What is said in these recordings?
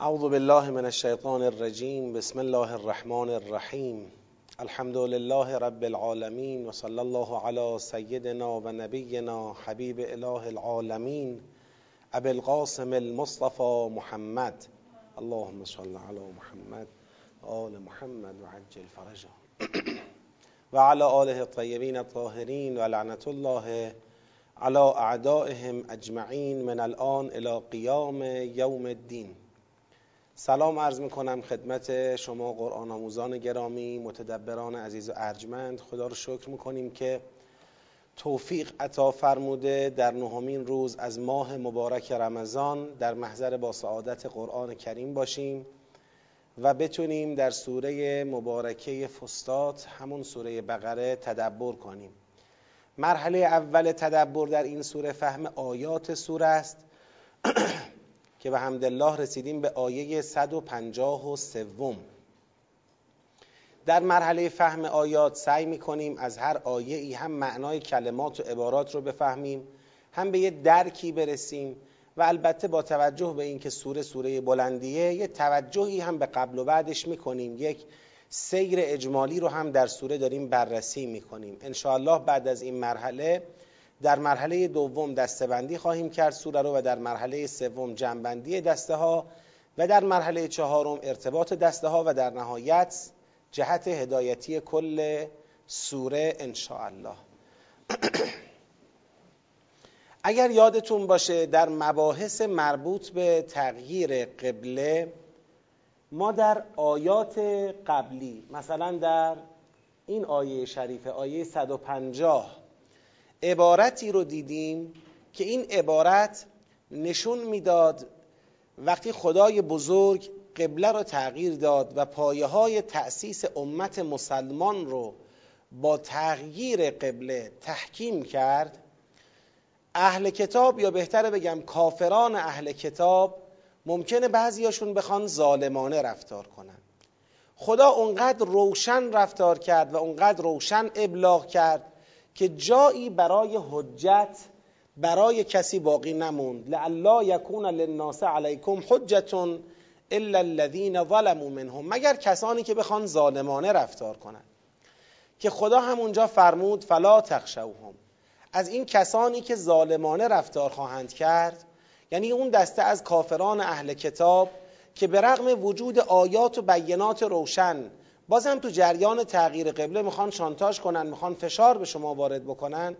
اعوذ بالله من الشیطان الرجیم بسم الله الرحمن الرحیم. الحمد لله رب العالمین و صلی الله علی سیدنا و نبینا حبیب اله العالمین ابی القاسم المصطفى محمد. اللهم صل علی محمد آل محمد و عجل فرجه. و علی آله الطیبین الطاهرین و لعنت الله على اعدائهم اجمعین من الان الى قیام یوم الدین. سلام عرض می‌کنم خدمت شما قرآن آموزان گرامی متدبران عزیز و ارجمند. خدا رو شکر می‌کنیم که توفیق عطا فرموده در نهمین روز از ماه مبارک رمضان در محضر با سعادت قرآن کریم باشیم و بتونیم در سوره مبارکه فستات همون سوره بقره تدبر کنیم. مرحله اول تدبر در این سوره فهم آیات سوره است. که به حمدالله رسیدیم به آیه 153 در مرحله فهم آیات سعی می‌کنیم از هر آیه ای هم معنای کلمات و عبارات رو بفهمیم هم به یه درکی برسیم و البته با توجه به اینکه سوره سوره بلندیه یه توجهی هم به قبل و بعدش می‌کنیم. یک سیر اجمالی رو هم در سوره داریم بررسی می‌کنیم. انشاءالله بعد از این مرحله در مرحله دوم دستبندی خواهیم کرد سوره رو و در مرحله سوم جنبندی دسته ها و در مرحله چهارم ارتباط دسته ها و در نهایت جهت هدایتی کل سوره انشاءالله. اگر یادتون باشه در مباحث مربوط به تغییر قبله ما در آیات قبلی مثلا در این آیه شریفه آیه 150 عبارتی رو دیدیم که این عبارت نشون می‌داد وقتی خدای بزرگ قبله رو تغییر داد و پایه های تأسیس امت مسلمان رو با تغییر قبله تحکیم کرد اهل کتاب یا بهتره بگم کافران اهل کتاب ممکنه بعضیاشون بخوان ظالمانه رفتار کنن. خدا اونقدر روشن رفتار کرد و اونقدر روشن ابلاغ کرد که جایی برای حجت برای کسی باقی نموند. لعلا یکون للناس علیکم حجت الا الذین ظلموا منهم. مگر کسانی که بخوان ظالمانه رفتار کنند. که خدا همونجا فرمود فلا تخشوهم. از این کسانی که ظالمانه رفتار خواهند کرد یعنی اون دسته از کافران اهل کتاب که به رغم وجود آیات و بینات روشن بازم تو جریان تغییر قبله می‌خوان شانتاج کنن می‌خوان فشار به شما وارد بکنن.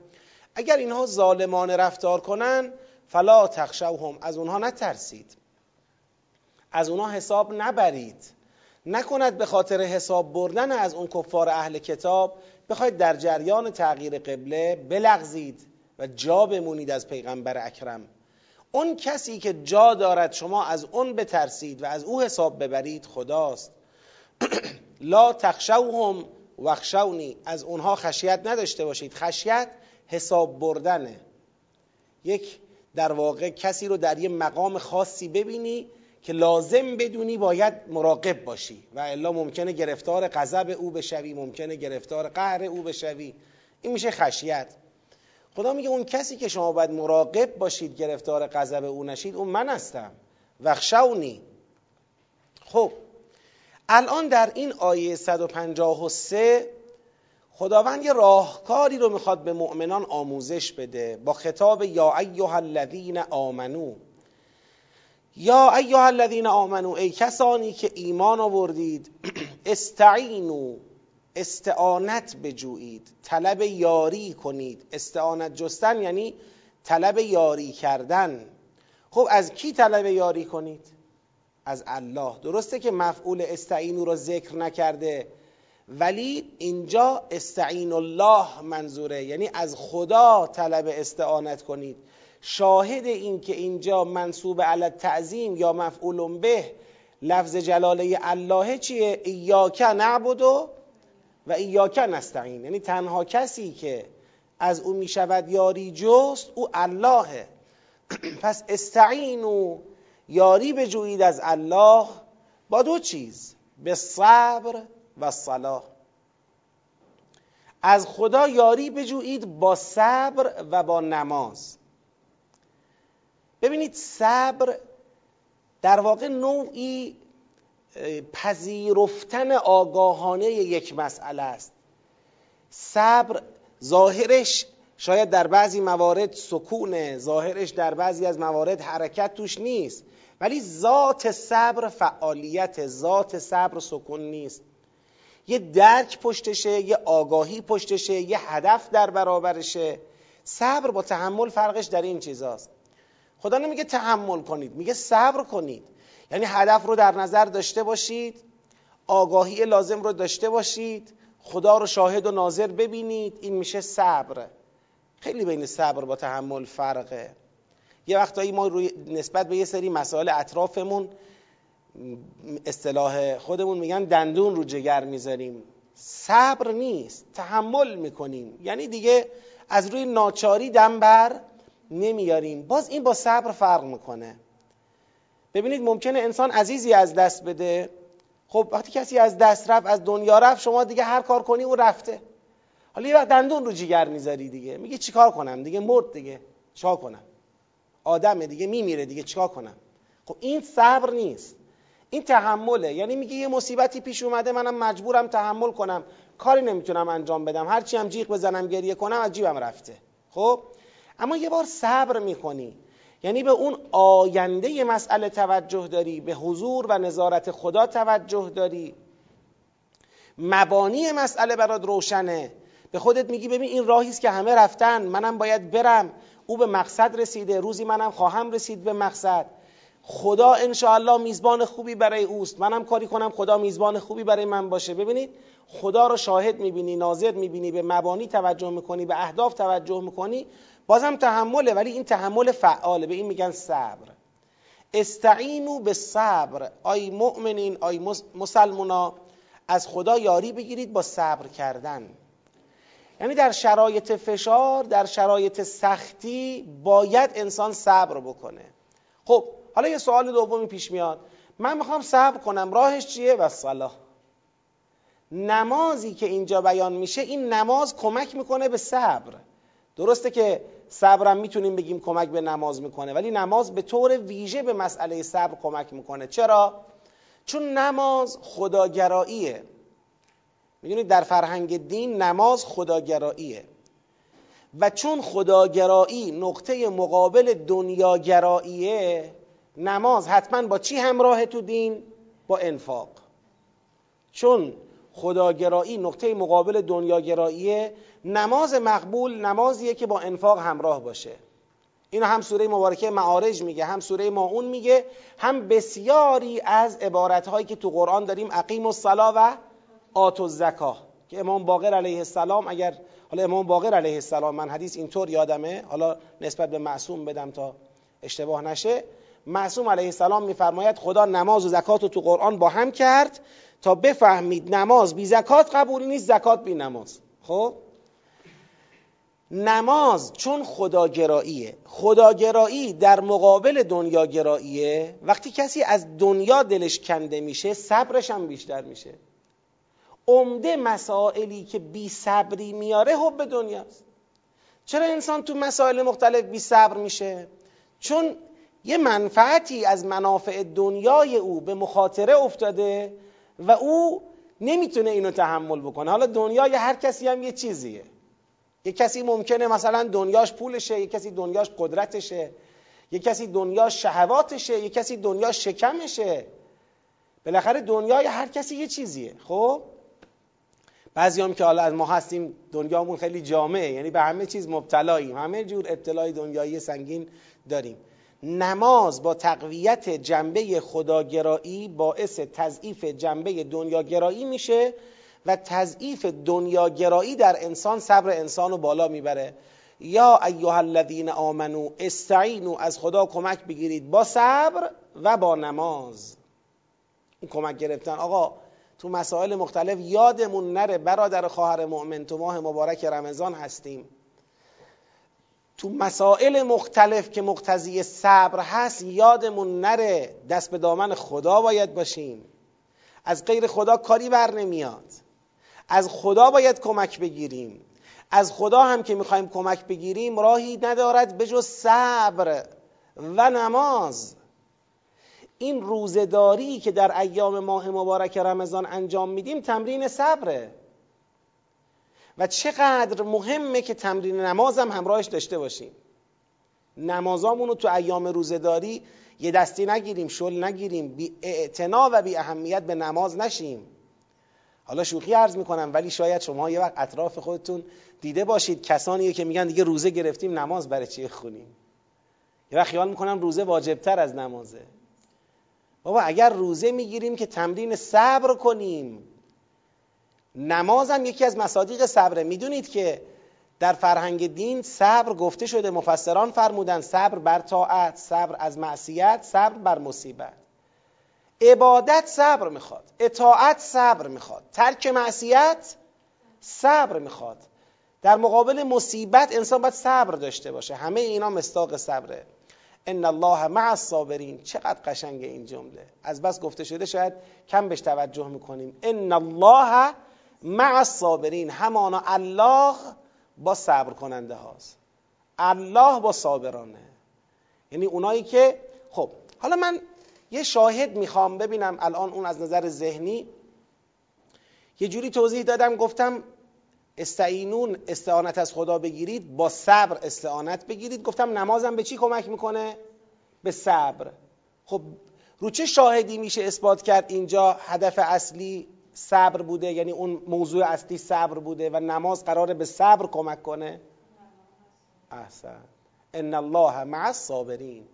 اگر اینها ظالمانه رفتار کنن فلا تخشوهم. از اونها نترسید. از اونها حساب نبرید. نکند به خاطر حساب بردن از اون کفار اهل کتاب بخواید در جریان تغییر قبله بلغزید و جا بمونید از پیغمبر اکرم. اون کسی که جا دارد شما از اون بترسید و از او حساب ببرید خداست. لا تخشوهم وخشونی از اونها خشیت نداشته باشید. خشیت حساب بردنه. یک در واقع کسی رو در یه مقام خاصی ببینی که لازم بدونی باید مراقب باشی. و الا ممکنه گرفتار غضب او بشوی ممکنه گرفتار قهر او بشوی. این میشه خشیت. خدا میگه اون کسی که شما باید مراقب باشید گرفتار غضب او نشید اون من هستم. وخشونی خب الان در این آیه 153 خداوند یه راهکاری رو می‌خواد به مؤمنان آموزش بده با خطاب یا ایها الذین آمنو. یا ایها الذین آمنو ای کسانی که ایمان آوردید استعینو استعانت بجویید طلب یاری کنید. استعانت جستن یعنی طلب یاری کردن. خب از کی طلب یاری کنید؟ از الله. درسته که مفعول استعینو رو ذکر نکرده ولی اینجا استعین الله منظوره. یعنی از خدا طلب استعانت کنید. شاهد این که اینجا منصوب علی تعظیم یا مفعول به لفظ جلاله الله چیه؟ ایاک نعبد و ایاک نستعین. یعنی تنها کسی که از او می شود یاری جست او اللهه. پس استعینو یاری بجویید از الله با دو چیز به صبر و صلاح. از خدا یاری بجویید با صبر و با نماز. ببینید صبر در واقع نوعی پذیرفتن آگاهانه یک مسئله است. صبر ظاهرش شاید در بعضی موارد سکونه ظاهرش در بعضی از موارد حرکت توش نیست. ولی ذات صبر فعالیت ذات صبر سکون نیست. یه درک پشتشه یه آگاهی پشتشه یه هدف در برابرشه. صبر با تحمل فرقش در این چیزاست. خدا نمیگه تحمل کنید میگه صبر کنید. یعنی هدف رو در نظر داشته باشید آگاهی لازم رو داشته باشید خدا رو شاهد و ناظر ببینید. این میشه صبر. خیلی بین صبر با تحمل فرقه. یه وقتایی ما روی نسبت به یه سری مسائل اطرافمون اصطلاح خودمون میگن دندون رو جگر می‌ذاریم. صبر نیست تحمل می‌کنیم. یعنی دیگه از روی ناچاری دم نمیاریم. باز این با صبر فرق می‌کنه. ببینید ممکنه انسان عزیزی از دست بده. خب وقتی کسی از دست رفت از دنیا رفت شما دیگه هر کار کنی او رفته. حالا یه وقت دندون رو جیگر می‌ذاری دیگه. میگه چیکار کنم؟ دیگه مرد دیگه. چیکار کنم؟ آدمه دیگه میمیره دیگه چیکار کنم؟ خب این صبر نیست. این تحمله. یعنی میگه یه مصیبتی پیش اومده منم مجبورم تحمل کنم. کاری نمی‌تونم انجام بدم. هرچی هم جیغ بزنم گریه کنم از جیبم رفته. خب؟ اما یه بار صبر می‌کنی. یعنی به اون آینده مسئله توجه داری به حضور و نظارت خدا توجه داری. مبانی مسئله برات روشنه. به خودت میگی ببین این راهی است که همه رفتن منم باید برم. او به مقصد رسیده. روزی منم خواهم رسید به مقصد. خدا انشاءالله میزبان خوبی برای اوست. منم کاری کنم خدا میزبان خوبی برای من باشه. ببینید خدا رو شاهد می‌بینی ناظر می‌بینی به مبانی توجه می‌کنی به اهداف توجه می‌کنی. بازم تحمله ولی این تحمل فعاله. به این میگن صبر. استعینو به صبر آی مؤمنین آی مسلمونا از خدا یاری بگیرید با صبر کردن. یعنی در شرایط فشار در شرایط سختی باید انسان صبر بکنه. خب حالا یه سوال دومی پیش میاد. من می‌خوام صبر کنم راهش چیه؟ و صلاح نمازی که اینجا بیان میشه این نماز کمک می‌کنه به صبر. درسته که صبرم می‌تونیم بگیم کمک به نماز می‌کنه ولی نماز به طور ویژه به مسئله صبر کمک می‌کنه. چرا؟ چون نماز خداگراییه. می‌دونید در فرهنگ دین نماز خداگراییه. و چون خداگرایی نقطه مقابل دنیاگراییه نماز حتما با چی همراه تو دین؟ با انفاق. چون خداگرایی نقطه مقابل دنیاگراییه نماز مقبول نمازیه که با انفاق همراه باشه. اینو هم سوره مبارکه معارج میگه هم سوره ماعون میگه هم بسیاری از عبارتهایی که تو قرآن داریم اقیم الصلا و آت الزکا که امام باقر علیه السلام اگر حالا امام باقر علیه السلام من حدیث اینطور یادمه حالا نسبت به معصوم بدم تا اشتباه نشه. معصوم علیه السلام میفرماید خدا نماز و زکات رو تو قرآن با هم کرد تا بفهمید نماز بی زکات قبول نیست زکات بی نماز. خب؟ نماز چون خداگراییه. خداگرایی در مقابل دنیاگراییه وقتی کسی از دنیا دلش کنده میشه صبرش هم بیشتر میشه. عمده مسائلی که بی صبری میاره حب دنیاست. چرا انسان تو مسائل مختلف بی صبر میشه؟ چون یه منفعتی از منافع دنیای او به مخاطره افتاده و او نمی‌تونه اینو تحمل بکنه. حالا دنیای هر کسی هم یه چیزیه. یه کسی ممکنه مثلا دنیاش پولشه یه کسی دنیاش قدرتشه یه کسی دنیاش شهواتشه یه کسی دنیاش شکمشه. بالاخره دنیای هر کسی یه چیزیه خب؟ بعضی هم که حالا از ما هستیم دنیامون خیلی جامعه یعنی به همه چیز مبتلاییم. همه جور اطلاعی دنیایی سنگین داریم. نماز با تقویت جنبه خداگرایی باعث تضعیف جنبه دنیاگرایی میشه و تضعیف دنیاگرایی در انسان صبر انسان رو بالا می‌بره. یا ایها الذین آمنو استعینو از خدا کمک بگیرید با صبر و با نماز. این کمک گرفتن. آقا تو مسائل مختلف یادمون نره برادر خواهر مؤمن تو ماه مبارک رمضان هستیم. تو مسائل مختلف که مقتضی صبر هست یادمون نره دست به دامن خدا باید باشیم. از غیر خدا کاری بر نمیاد. از خدا باید کمک بگیریم. از خدا هم که می‌خوایم کمک بگیریم راهی ندارد به جز صبر و نماز. این روزداری که در ایام ماه مبارک رمضان انجام میدیم تمرین صبره. و چقدر مهمه که تمرین نماز هم همراهش داشته باشیم. نمازامون رو تو ایام روزداری یه دستی نگیریم شل نگیریم بی اعتنا و بی اهمیت به نماز نشیم. حالا شوخی عرض می‌کنم ولی شاید شما یه وقت اطراف خودتون دیده باشید کسانی که میگن دیگه روزه گرفتیم نماز برای چی خونیم یه وقت خیال می‌کنم روزه واجبتر از نمازه. بابا اگر روزه می‌گیریم که تمرین صبر کنیم. نماز هم یکی از مصادیق صبره. می‌دونید که در فرهنگ دین صبر گفته شده مفسران فرمودن صبر بر طاعت صبر از معصیت صبر بر مصیبت. عبادت صبر می‌خواد اطاعت صبر می‌خواد ترک معصیت صبر می‌خواد. در مقابل مصیبت انسان باید صبر داشته باشه. همه اینا مستاق صبره. ان الله مع الصابرین. چقدر قشنگه این جمله. از بس گفته شده شاید کم بهش توجه می‌کنیم. ان الله مع الصابرین. همانا الله با صبر کننده هاست. الله با صابرانه. یعنی اونایی که خب حالا من یه شاهد می‌خوام ببینم الان اون از نظر ذهنی. یه جوری توضیح دادم گفتم استعینون استعانت از خدا بگیرید با صبر استعانت بگیرید. گفتم نمازم به چی کمک می‌کنه؟ به صبر. خب رو چه شاهدی میشه اثبات کرد اینجا هدف اصلی صبر بوده؟ یعنی اون موضوع اصلی صبر بوده و نماز قراره به صبر کمک کنه؟ احسن. ان الله مع الصابرین.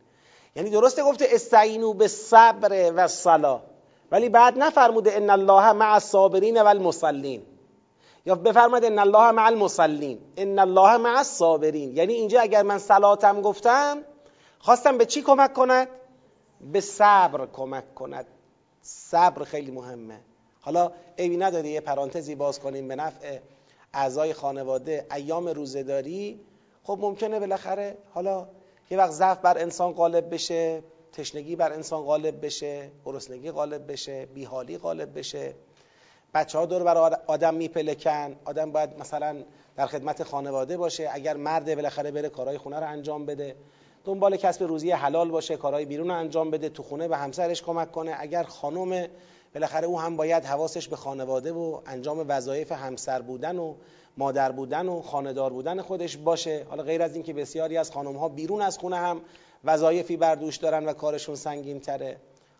یعنی درسته گفته استعینو به صبر و صلا ولی بعد نفرموده ان الله مع الصابرین و المصلین. یا بفرماید ان الله مع المصلین ان الله مع الصابرین. یعنی اینجا اگر من صلاتم گفتم خواستم به چی کمک کند؟ به صبر کمک کند. صبر خیلی مهمه. حالا ایوی نداره یه پرانتزی باز کنیم به نفع اعضای خانواده. ایام روزداری خب ممکنه بالاخره حالا یه وقت ضعف بر انسان غالب بشه تشنگی بر انسان غالب بشه گرسنگی غالب بشه بیحالی غالب بشه. بچه ها دور بر آدم میپلکن. آدم باید مثلا در خدمت خانواده باشه. اگر مرد بالاخره بره کارهای خونه رو انجام بده. دنبال کسب روزی حلال باشه کارهای بیرون رو انجام بده تو خونه به همسرش کمک کنه. اگر خانم بالاخره او هم باید حواسش به خانواده و انجام وظایف همسر بودن و مادر بودن و خاندار بودن خودش باشه. حالا غیر از اینکه بسیاری از خانم ها بیرون از خونه هم وظایفی بر دوش دارن و کارشون سنگین تره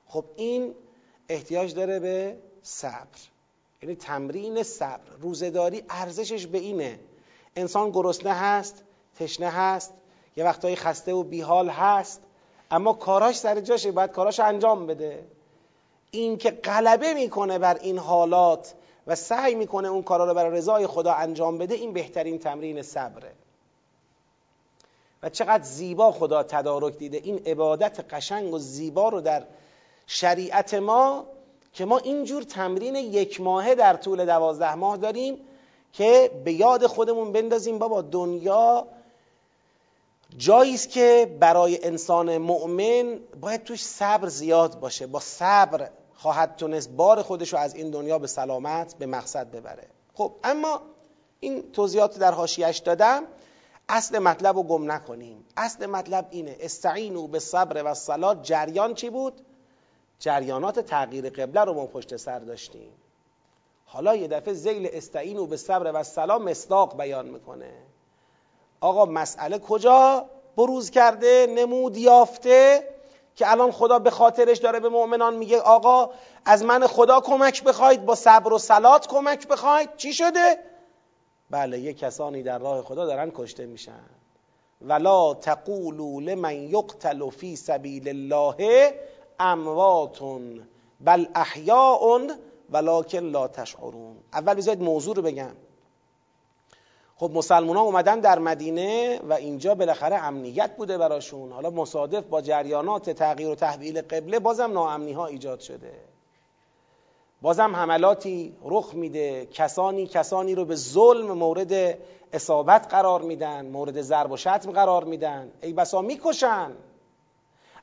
خب این احتیاج داره به صبر. یعنی تمرین صبر روزداری ارزشش به اینه. انسان گرسنه هست تشنه هست یه وقتایی خسته و بیحال هست اما کاراش سر جاشه باید کاراش انجام بده. این که غلبه می‌کنه بر این حالات و سعی می‌کنه اون کارا رو برای رضای خدا انجام بده این بهترین تمرین صبره. و چقدر زیبا خدا تدارک دیده. این عبادت قشنگ و زیبا رو در شریعت ما که ما اینجور تمرین یک ماهه در طول دوازده ماه داریم که به یاد خودمون بندازیم بابا دنیا جایی است که برای انسان مؤمن باید توش صبر زیاد باشه. با صبر خواهد تونست بار خودش رو از این دنیا به سلامت به مقصد ببره. خب اما این توضیحات در حاشیهش دادم. اصل مطلب رو گم نکنیم. اصل مطلب اینه استعینو به صبر و صلات جریان چی بود؟ جریانات تغییر قبله رو ما پشت سر داشتیم. حالا یه دفعه زیل استعینو به صبر و سلام مصداق بیان می‌کنه. آقا مسئله کجا بروز کرده نمود یافته که الان خدا به خاطرش داره به مؤمنان میگه آقا از من خدا کمک بخواید با صبر و سلات کمک بخواید. چی شده؟ بله یه کسانی در راه خدا دارن کشته میشن. ولا تقولوا لمن یقتل فی سبیل الله امواتون بل احیاء ولکن لا تشعرون. اول بذارید موضوع رو بگم. خب مسلمان ها اومدن در مدینه و اینجا بالاخره امنیت بوده براشون. حالا مصادف با جریانات تغییر و تحویل قبله بازم ناامنی ها ایجاد شده. بازم حملاتی رخ میده. کسانی کسانی رو به ظلم مورد اصابت قرار میدن مورد ضرب و شتم قرار میدن. ای بسا می‌کشن.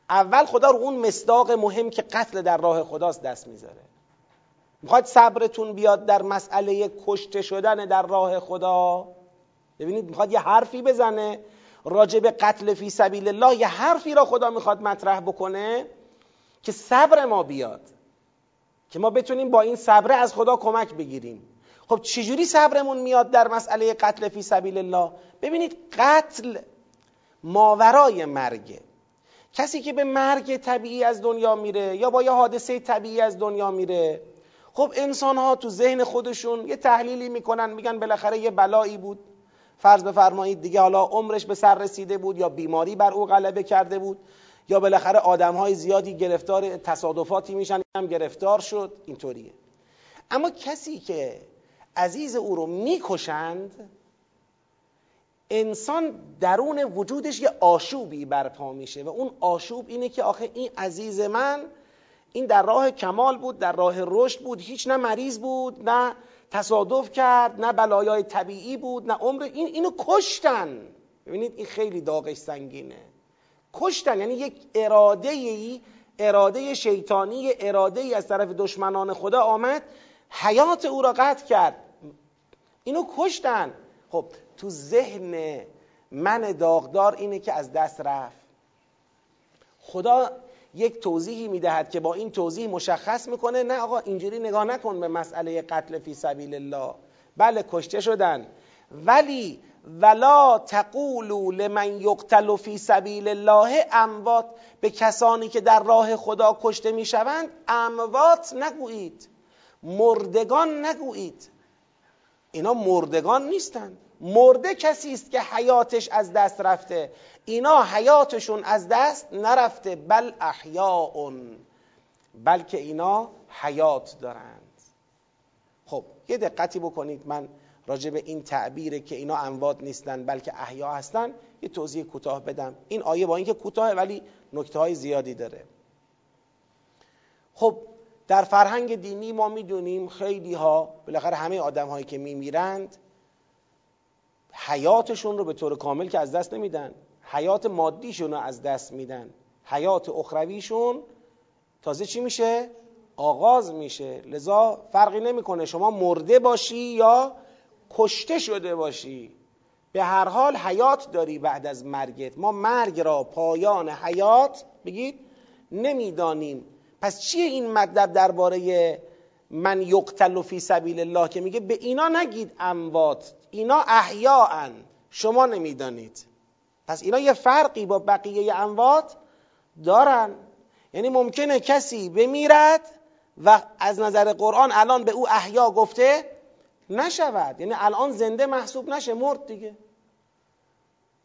اول خدا رو اون مصداق مهم که قتل در راه خداست دست می‌ذاره. می‌خواد صبرتون بیاد در مسئله کشته شدن در راه خدا. ببینید می‌خواد یه حرفی بزنه. راجع به قتل فی سبیل الله یه حرفی را خدا می‌خواد مطرح بکنه که صبر ما بیاد. که ما بتونیم با این صبره از خدا کمک بگیریم. خب چجوری صبرمون میاد در مسئله قتل فی سبیل الله؟ ببینید قتل ماورای مرگه. کسی که به مرگ طبیعی از دنیا میره یا با یه حادثه طبیعی از دنیا میره. خب انسان ها تو ذهن خودشون یه تحلیلی می‌کنن میگن بالاخره یه بلایی بود. فرض بفرمایید دیگه حالا عمرش به سر رسیده بود یا بیماری بر او غلبه کرده بود یا بالاخره آدم های زیادی گرفتار تصادفاتی میشن هم گرفتار شد اینطوریه. اما کسی که عزیز او رو می‌کشند انسان درون وجودش یه آشوبی برپا میشه و اون آشوب اینه که آخه این عزیز من این در راه کمال بود در راه رشد بود هیچ نه مریض بود نه تصادف کرد نه بلایای طبیعی بود نه عمر. این اینو کشتن. ببینید این خیلی داغش سنگینه. کشتن یعنی یک اراده ای اراده شیطانی اراده ای از طرف دشمنان خدا آمد حیات او را قطع کرد. اینو کشتن. خب تو ذهن من داغدار اینه که از دست رفت. خدا یک توضیحی می‌دهد که با این توضیح مشخص می‌کنه نه آقا اینجوری نگاه نکن به مسئله قتل فی سبیل الله. بله کشته شدن. ولی ولا تقولوا لمن یقتل فی سبیل الله اموات. به کسانی که در راه خدا کشته می‌شوند اموات نگویید. مردگان نگویید. اینا مردگان نیستند مرده کسی است که حیاتش از دست رفته. اینا حیاتشون از دست نرفته. بل احیاء. بلکه اینا حیات دارند. خب یه دقتی بکنید. من راجع به این تعبیره که اینا اموات نیستن بلکه احیا هستن یه توضیح کوتاه بدم. این آیه با اینکه کوتاه ولی نکته های زیادی داره. خب در فرهنگ دینی ما می‌دونیم خیلی ها بالاخره همه آدم هایی که میمیرند حیاتشون رو به طور کامل که از دست نمیدن. حیات مادیشون رو از دست میدن. حیات اخرویشون تازه چی میشه؟ آغاز میشه. لذا فرقی نمی‌کنه. شما مرده باشی یا کشته شده باشی. به هر حال حیات داری بعد از مرگت. ما مرگ را پایان حیات بگید نمی‌دانیم. پس چیه این مطلب درباره من یقتل فی سبیل الله که میگه؟ به اینا نگید اموات. اینا احیاءن. شما نمی‌دانید. پس اینا یه فرقی با بقیه اموات دارن. یعنی ممکنه کسی بمیرد و از نظر قرآن الان به او احیا گفته نشود. یعنی الان زنده محسوب نشه مرد دیگه.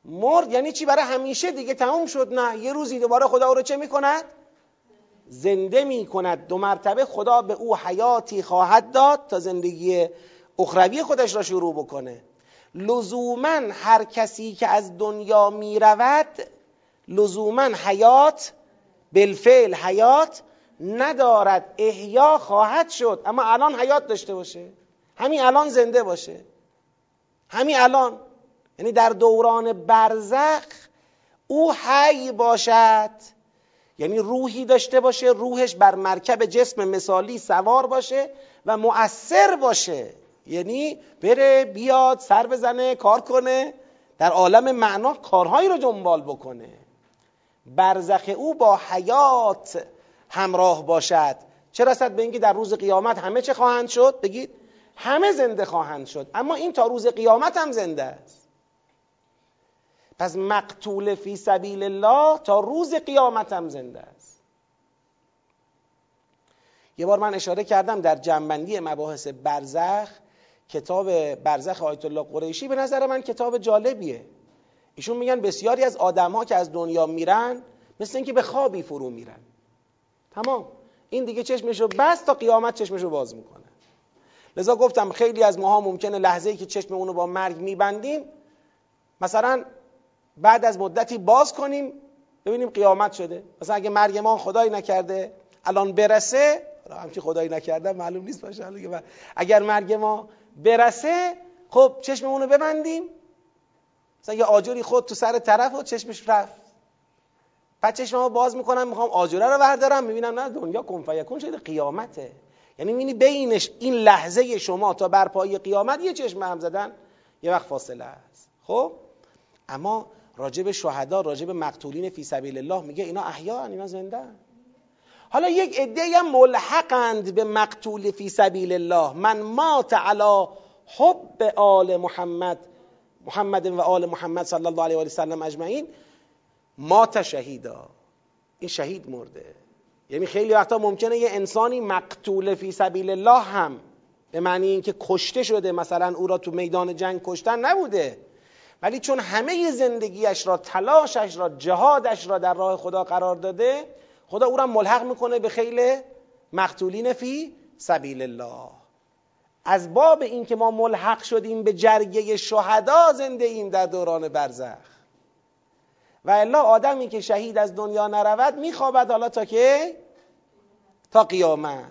مرد یعنی چی؟ برای همیشه دیگه تموم شد. نه یه روزی دوباره خدا او رو چه می‌کند؟ زنده می‌کند. دو مرتبه خدا به او حیاتی خواهد داد تا زندگی اخروی خودش را شروع بکنه. لزوما هر کسی که از دنیا می رود لزوما حیات بالفعل حیات ندارد. احیا خواهد شد. اما الان حیات داشته باشه. همین الان زنده باشه. همین الان. یعنی در دوران برزخ او حی باشد. یعنی روحی داشته باشه. روحش بر مرکب جسم مثالی سوار باشه و مؤثر باشه. یعنی بره بیاد سر بزنه کار کنه. در عالم معنا کارهایی رو دنبال بکنه. برزخ او با حیات همراه باشد. چه رسد به اینکه در روز قیامت همه چه خواهند شد؟ بگید همه زنده خواهند شد. اما این تا روز قیامت هم زنده است. پس مقتول فی سبیل الله تا روز قیامت هم زنده است. یه بار من اشاره کردم در جنبندی مباحث برزخ کتاب برزخ آیت الله قریشی به نظر من کتاب جالبیه. ایشون میگن بسیاری از آدم ها که از دنیا میرن مثل اینکه به خوابی فرو میرن. تمام. این دیگه چشمشو بس تا قیامت چشمشو باز می‌کنه. لذا گفتم خیلی از ماها ممکنه لحظه ای که چشم اونو با مرگ میبندیم مثلا بعد از مدتی باز کنیم ببینیم قیامت شده. مثلا اگه مرگ ما خدایی نکرده الان برسه همچی خدایی نکرده معلوم نیست باشه اگر مرگ ما برسه خب چشممونو ببندیم. مثلا یه آجوری خود تو سر طرف و چشمش رفت. بعد چشممو باز می‌کنم می‌خوام آجوره رو بردارم. می‌بینم نه دنیا کن فیکون شده قیامته. یعنی می‌بینی بینش این لحظه شما تا برپایی قیامت یه چشم هم زدن یه وقت فاصله است. خب؟ اما راجب شهدا راجب مقتولین فی سبیل الله میگه اینا احیا اینا زنده حالا یک عده هم ملحقند به مقتول فی سبیل الله. من مات علی حب آل محمد محمد و آل محمد صلی الله علیه و سلم اجمعین مات شهیدا. این شهید مرده. یعنی خیلی وقتا ممکنه یه انسانی مقتول فی سبیل الله هم به معنی اینکه کشته شده مثلا او را تو میدان جنگ کشتن نبوده. ولی چون همه زندگیش را تلاشش را جهادش را در راه خدا قرار داده خدا او را ملحق می‌کنه به خیل مقتولین فی سبیل الله از باب اینکه ما ملحق شدیم به جرگه شهدا زنده ایم در دوران برزخ. و الا آدمی که شهید از دنیا نرود میخوابد حالا تا که؟ تا قیامت.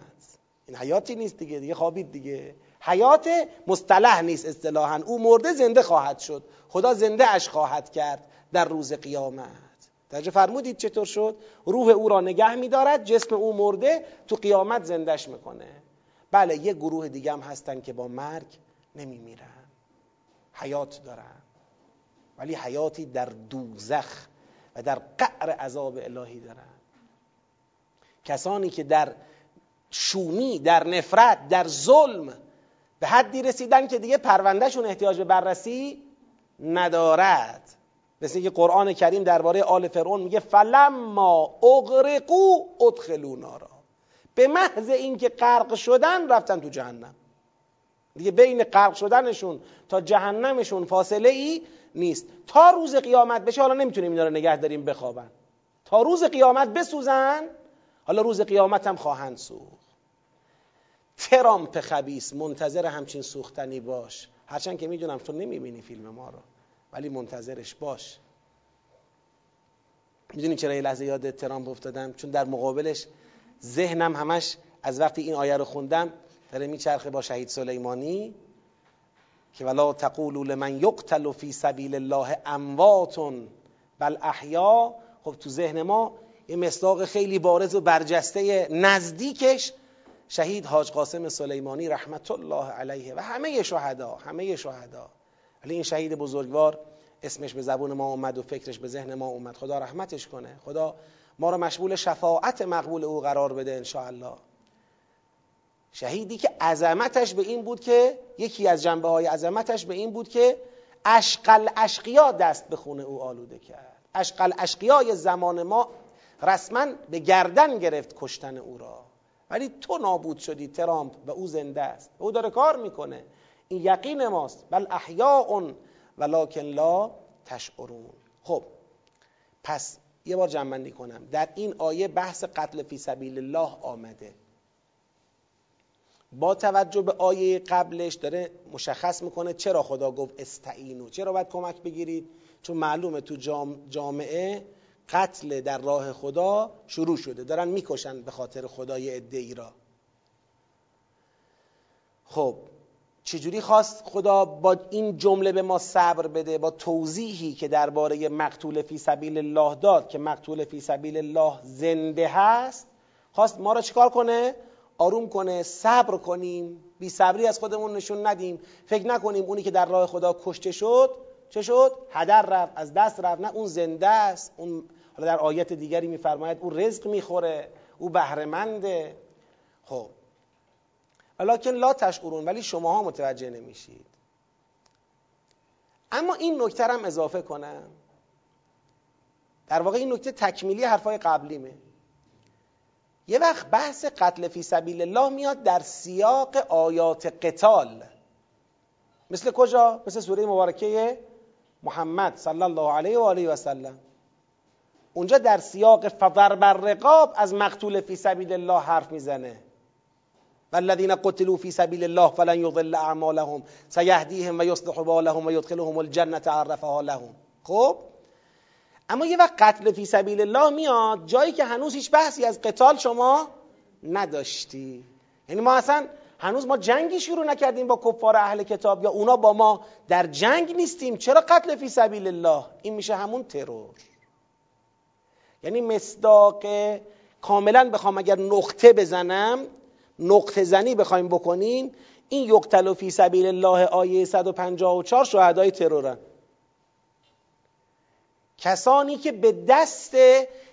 این حیاتی نیست دیگه دیگه خوابید دیگه. حیات مصطلح نیست اصطلاحا. او مرده زنده خواهد شد. خدا زنده اش خواهد کرد در روز قیامت. توجه فرمودید چطور شد؟ روح او را نگه میدارد جسم او مرده تو قیامت زندش می‌کنه. بله یه گروه دیگه هم هستن که با مرگ نمیمیرن. حیات دارن. ولی حیاتی در دوزخ و در قعر عذاب الهی دارن. کسانی که در شومی در نفرت در ظلم به حدی رسیدن که دیگه پروندهشون احتیاج به بررسی ندارد. مثل اینکه قرآن کریم درباره آل فرعون میگه فلما اغرقو ادخلوا نارا. به محض اینکه غرق شدن رفتن تو جهنم. دیگه بین غرق شدنشون تا جهنمشون فاصله ای نیست. تا روز قیامت بشه حالا نمی‌تونیم اینا رو نگه داریم بخوابن. تا روز قیامت بسوزن حالا روز قیامت هم خواهند سوخت. ترامپ خبیس منتظر همچین سوختنی باش. هرچند که می‌دونم تو نمی‌بینی فیلم ما رو. ولی منتظرش باش. می‌دونی چرا یه لحظه یاد ترامپ افتادم؟ چون در مقابلش ذهنم همش از وقتی این آیه رو خوندم داره میچرخه با شهید سلیمانی که ولا تقولوا لمن یقتل فی سبیل الله اموات بل احیا. خب تو ذهن ما یه مصداق خیلی بارز و برجسته نزدیکش شهید حاج قاسم سلیمانی رحمت الله علیه و همه شهدا همه شهدا. ولی این شهید بزرگوار اسمش به زبون ما اومد و فکرش به ذهن ما اومد. خدا رحمتش کنه. خدا ما رو مشمول شفاعت مقبول او قرار بده ان شهیدی که عظمتش به این بود که یکی از جنبه های عظمتش به این بود که اشقل اشقیا دست به خونه او آلوده کرد. اشقل اشقیای زمان ما رسما به گردن گرفت کشتن او را. ولی تو نابود شدی ترامپ و او زنده است. او داره کار می‌کنه. این یقین ماست. بل احیاء ولکن لا تشعرون. خب پس یه بار جنبندی کنم. در این آیه بحث قتل فی سبیل الله آمده. با توجه به آیه قبلش داره مشخص می‌کنه چرا خدا گفت استعینو چرا باید کمک بگیرید؟ چون معلومه تو جامعه قتل در راه خدا شروع شده. دارن می‌کشن به خاطر خدای ای را. خب چجوری خواست خدا با این جمله به ما صبر بده با توضیحی که درباره مقتول فی سبیل الله داد که مقتول فی سبیل الله زنده هست خواست ما را چیکار کنه؟ آروم کنه صبر کنیم بی صبری از خودمون نشون ندیم. فکر نکنیم اونی که در راه خدا کشته شد چه شد؟ هدر رفت از دست رفت. نه اون زنده است اون حالا در آیت دیگری میفرماید او رزق می‌خوره او بهرهمنده. خب ولکن لا تشعرون ولی شماها متوجه نمیشید. اما این نکته هم اضافه کنم. در واقع این نکته تکمیلی حرفای قبلیمه. یه وقت بحث قتل فی سبیل الله میاد در سیاق آیات قتال. مثل کجا؟ مثل سوره مبارکه محمد صلی الله علیه و آله و سلم. اونجا در سیاق فضر بر رقاب از مقتول فی سبیل الله حرف می‌زنه. والذین قتلوا فی سبیل الله فلن یضل اعمالهم سیهدیهم و یصلح بالهم و یدخلهم الجنه عرفها لهم. خب؟ اما یه وقت قتل فی سبیل الله میاد جایی که هنوز هیچ بحثی از قتال شما نداشتی. یعنی ما اصلا هنوز ما جنگی شروع نکردیم با کفار اهل کتاب یا اونا با ما در جنگ نیستیم. چرا قتل فی سبیل الله؟ این میشه همون ترور. یعنی مصداق کاملا بخوام اگر نقطه بزنم نقطه زنی بخوایم بکنیم این یقتل فی سبیل الله آیه 154 شهدای ترورن. کسانی که به دست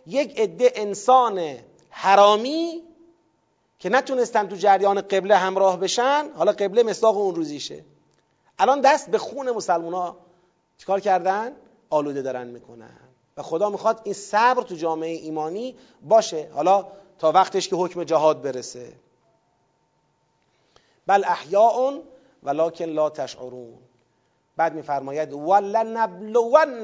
یک عده انسان حرامی که نتونستن تو جریان قبله همراه بشن حالا قبله مصداق اون روزیشه. الان دست به خون مسلمان چیکار کردن؟ آلوده دارن می‌کنن. و خدا می‌خواد این صبر تو جامعه ایمانی باشه. حالا تا وقتش که حکم جهاد برسه. بل احیاء ولکن لا تشعرون. بعد میفرماید ولنبلونکم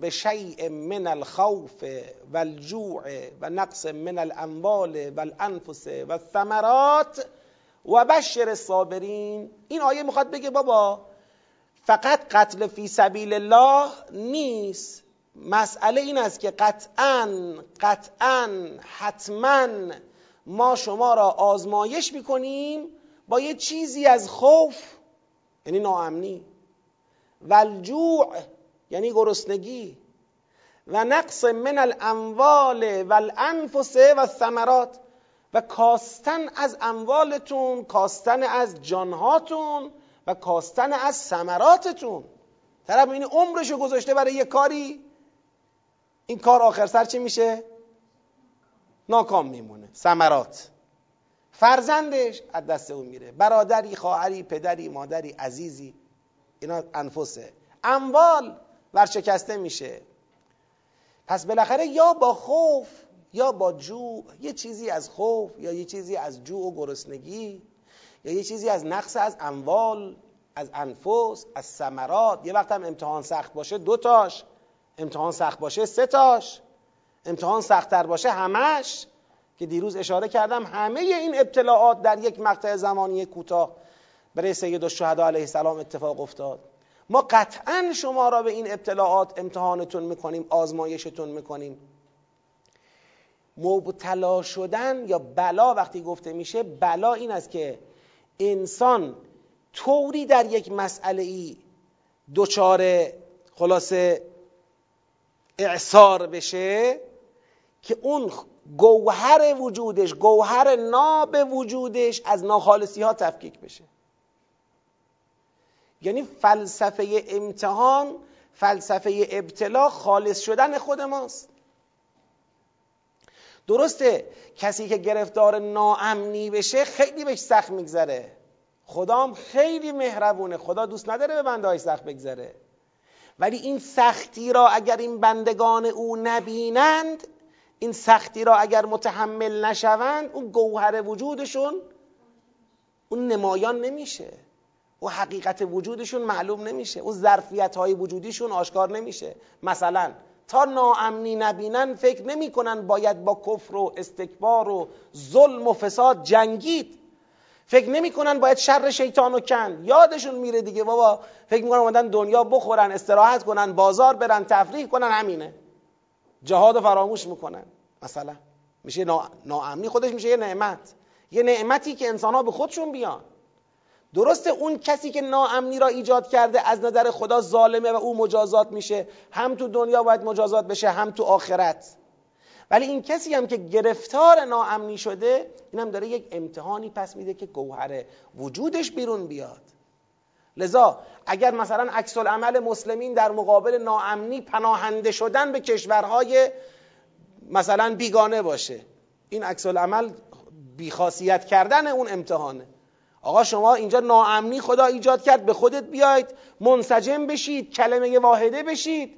بشیء من الخوف والجوع و نقص من الاموال والانفس والثمرات و بشر الصابرین. این آیه می‌خواد بگه بابا فقط قتل فی سبیل الله نیست. مسئله این است که قطعا قطعا حتما ما شما را آزمایش می‌کنیم با یه چیزی از خوف یعنی ناامنی. و الجوع یعنی گرسنگی. و نقص من الاموال و الانفس و الثمرات و کاستن از اموالتون کاستن از جانهاتون و کاستن از ثمراتتون. طرف این عمرشو گذاشته برای یه کاری این کار آخر سر چی میشه؟ ناکام میمونه. ثمرات. فرزندش از دست اون میره. برادری خواهری پدری مادری عزیزی. اینا انفسه. اموال ورشکسته میشه. پس بالاخره یا با خوف یا با جوع. یه چیزی از خوف یا یه چیزی از جوع و گرسنگی یا یه چیزی از نقص از اموال از انفس از ثمرات. یه وقت هم امتحان سخت باشه دوتاش امتحان سخت باشه سه تاش. امتحان سختتر باشه همش که دیروز اشاره کردم همه این ابتلاعات در یک مقطع زمانی کوتاه برای سید الشهدا علیه السلام اتفاق افتاد. ما قطعا شما را به این ابتلاعات امتحانتون می‌کنیم آزمایشتون می‌کنیم. مبتلا شدن یا بلا وقتی گفته میشه بلا این است که انسان طوری در یک مسئله ای دچار خلاصه اعثار بشه که اون گوهر وجودش گوهر ناب وجودش از ناخالصی ها تفکیک بشه. یعنی فلسفه امتحان فلسفه ابتلا خالص شدن خود ماست. درسته کسی که گرفتار ناامنی بشه خیلی بهش سخت میگذره. خدام خیلی مهربونه. خدا دوست نداره به بنده های سخت بگذره. ولی این سختی را اگر این بندگان او نبینند این سختی را اگر متحمل نشوند اون گوهر وجودشون اون نمایان نمیشه. و حقیقت وجودشون معلوم نمیشه. اون ظرفیت های وجودیشون آشکار نمیشه. مثلا تا ناامنی نبینن فکر نمی‌کنن باید با کفر و استکبار و ظلم و فساد جنگید. فکر نمی‌کنن باید شر شیطان و کند یادشون میره دیگه بابا. فکر می‌کنن اومدن دنیا بخورن استراحت کنن بازار برن تفریح کنن همینه. جهاد فراموش می‌کنن. مثلا. میشه ناامنی خودش میشه یه نعمت. یه نعمتی که انسان ها به خودشون بیان. درسته اون کسی که ناامنی را ایجاد کرده از نظر خدا ظالمه و او مجازات میشه. هم تو دنیا باید مجازات بشه هم تو آخرت. ولی این کسی هم که گرفتار ناامنی شده این هم داره یک امتحانی پس میده که گوهر وجودش بیرون بیاد. لذا اگر مثلا عکس عمل مسلمین در مقابل ناامنی پناهنده شدن به کشورهای مثلا بیگانه باشه. این عکس عمل بیخاصیت کردن اون امتحانه. آقا شما اینجا ناامنی خدا ایجاد کرد به خودت بیاید منسجم بشید کلمه واحده بشید.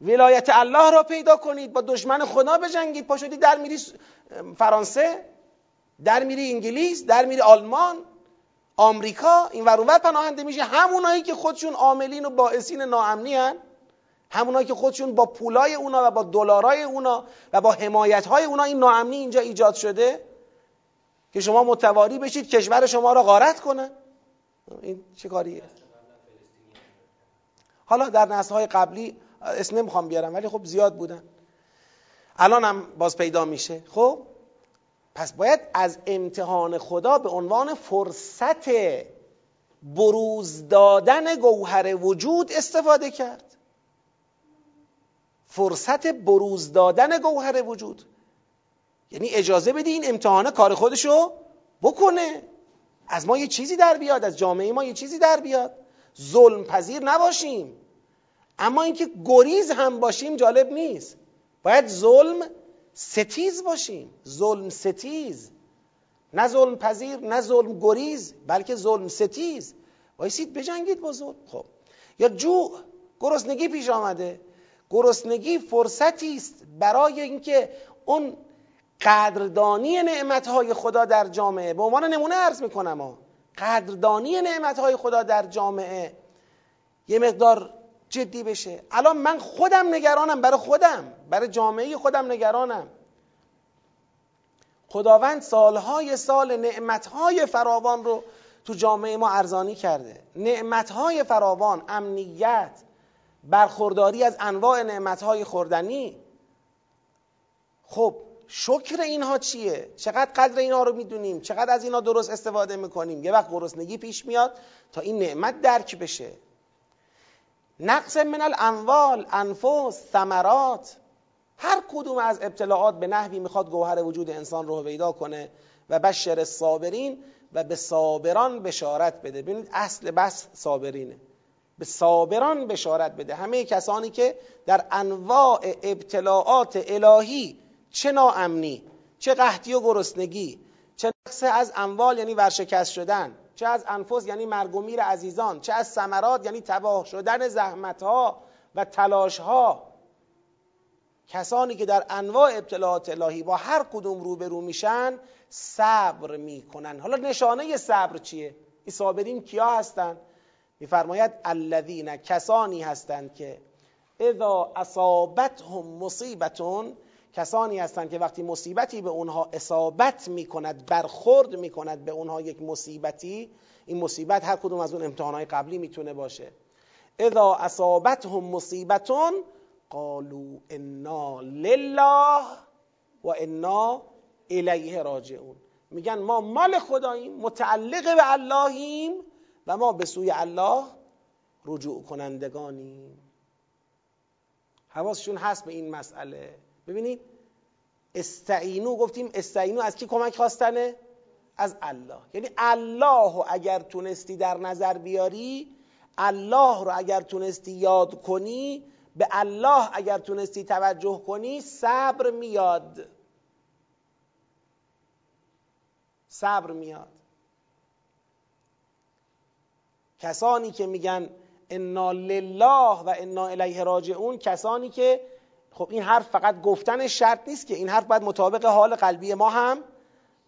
ولایت الله را پیدا کنید با دشمن خدا بجنگید. پا شدی در میری فرانسه در میری انگلیس در میری آلمان آمریکا. این ور پناهنده میشه. همونایی که خودشون عاملین و باعثین ناامنی هن. همونایی که خودشون با پولای اونا و با دلارای اونا و با حمایت های اونا این ناامنی اینجا ایجاد شده که شما متواری بشید کشور شما را غارت کنن این چه کاریه؟ حالا در نسل های قبلی اسم نمی‌خوام بیارم ولی خب زیاد بودن. الان هم باز پیدا میشه. خب؟ پس باید از امتحان خدا به عنوان فرصت بروز دادن گوهر وجود استفاده کرد. فرصت بروز دادن گوهر وجود. یعنی اجازه بدی این امتحانه کار خودشو بکنه. از ما یه چیزی در بیاد از جامعه ما یه چیزی در بیاد. ظلم پذیر نباشیم. اما اینکه گریز هم باشیم جالب نیست. باید ظلم ستیز باشیم. ظلم ستیز. نه ظلم پذیر نه ظلم گریز بلکه ظلم ستیز. وایسید بجنگید با ظلم. خب. یا جوع گرسنگی پیش آمده. گرسنگی فرصتی است برای اینکه اون قدردانی نعمتهای خدا در جامعه به عنوان نمونه عرض می‌کنم ها قدردانی نعمتهای خدا در جامعه یه مقدار جدی بشه. الان من خودم نگرانم برای خودم برای جامعه خودم نگرانم. خداوند سالهای سال نعمتهای فراوان رو تو جامعه ما ارزانی کرده. نعمتهای فراوان امنیت برخورداری از انواع نعمتهای خوردنی. خب شکر اینها چیه؟ چقدر قدر اینها رو می‌دونیم؟ چقدر از اینها درست استفاده می‌کنیم؟ یه وقت گرسنگی پیش میاد تا این نعمت درک بشه. نقص من الاموال انفس ثمرات. هر کدوم از ابتلاعات به نحوی می‌خواد گوهر وجود انسان رو پیدا کنه و بشر صابرین و به صابران بشارت بده. ببینید اصل بس صابرینه. به صابران بشارت بده. همه کسانی که در انواع ابتلاعات الهی چه ناامنی چه قحطی و گرسنگی چه نقص از اموال یعنی ورشکست شدن چه از انفس یعنی مرگ و میر عزیزان چه از ثمرات یعنی تباه شدن زحمت ها و تلاش ها کسانی که در انواع ابتلاعات الهی با هر کدوم روبرو میشن صبر می‌کنن. حالا نشانه صبر چیه؟ این صابرین کیا هستند میفرماید الذین کسانی هستند که اذا اصابتهم مصیبتون کسانی هستند که وقتی مصیبتی به اونها اصابت می‌کند برخورد می‌کند به اونها یک مصیبتی این مصیبت هر کدوم از اون امتحانهای قبلی می‌تونه باشه. اذا اصابتهم مصیبتون قالوا انا لله و انا الیه راجعون. میگن ما مال خداییم متعلق به اللهیم و ما به سوی الله رجوع کنندگانیم حواسشون هست به این مسئله. ببینید استعینو گفتیم استعینو از کی کمک خواستنه؟ از الله. یعنی الله اگر تونستی در نظر بیاری الله رو اگر تونستی یاد کنی به الله اگر تونستی توجه کنی صبر میاد. صبر میاد. کسانی که میگن انا لله و انا الیه راجعون کسانی که خب این حرف فقط گفتن شرط نیست که این حرف باید مطابق حال قلبی ما هم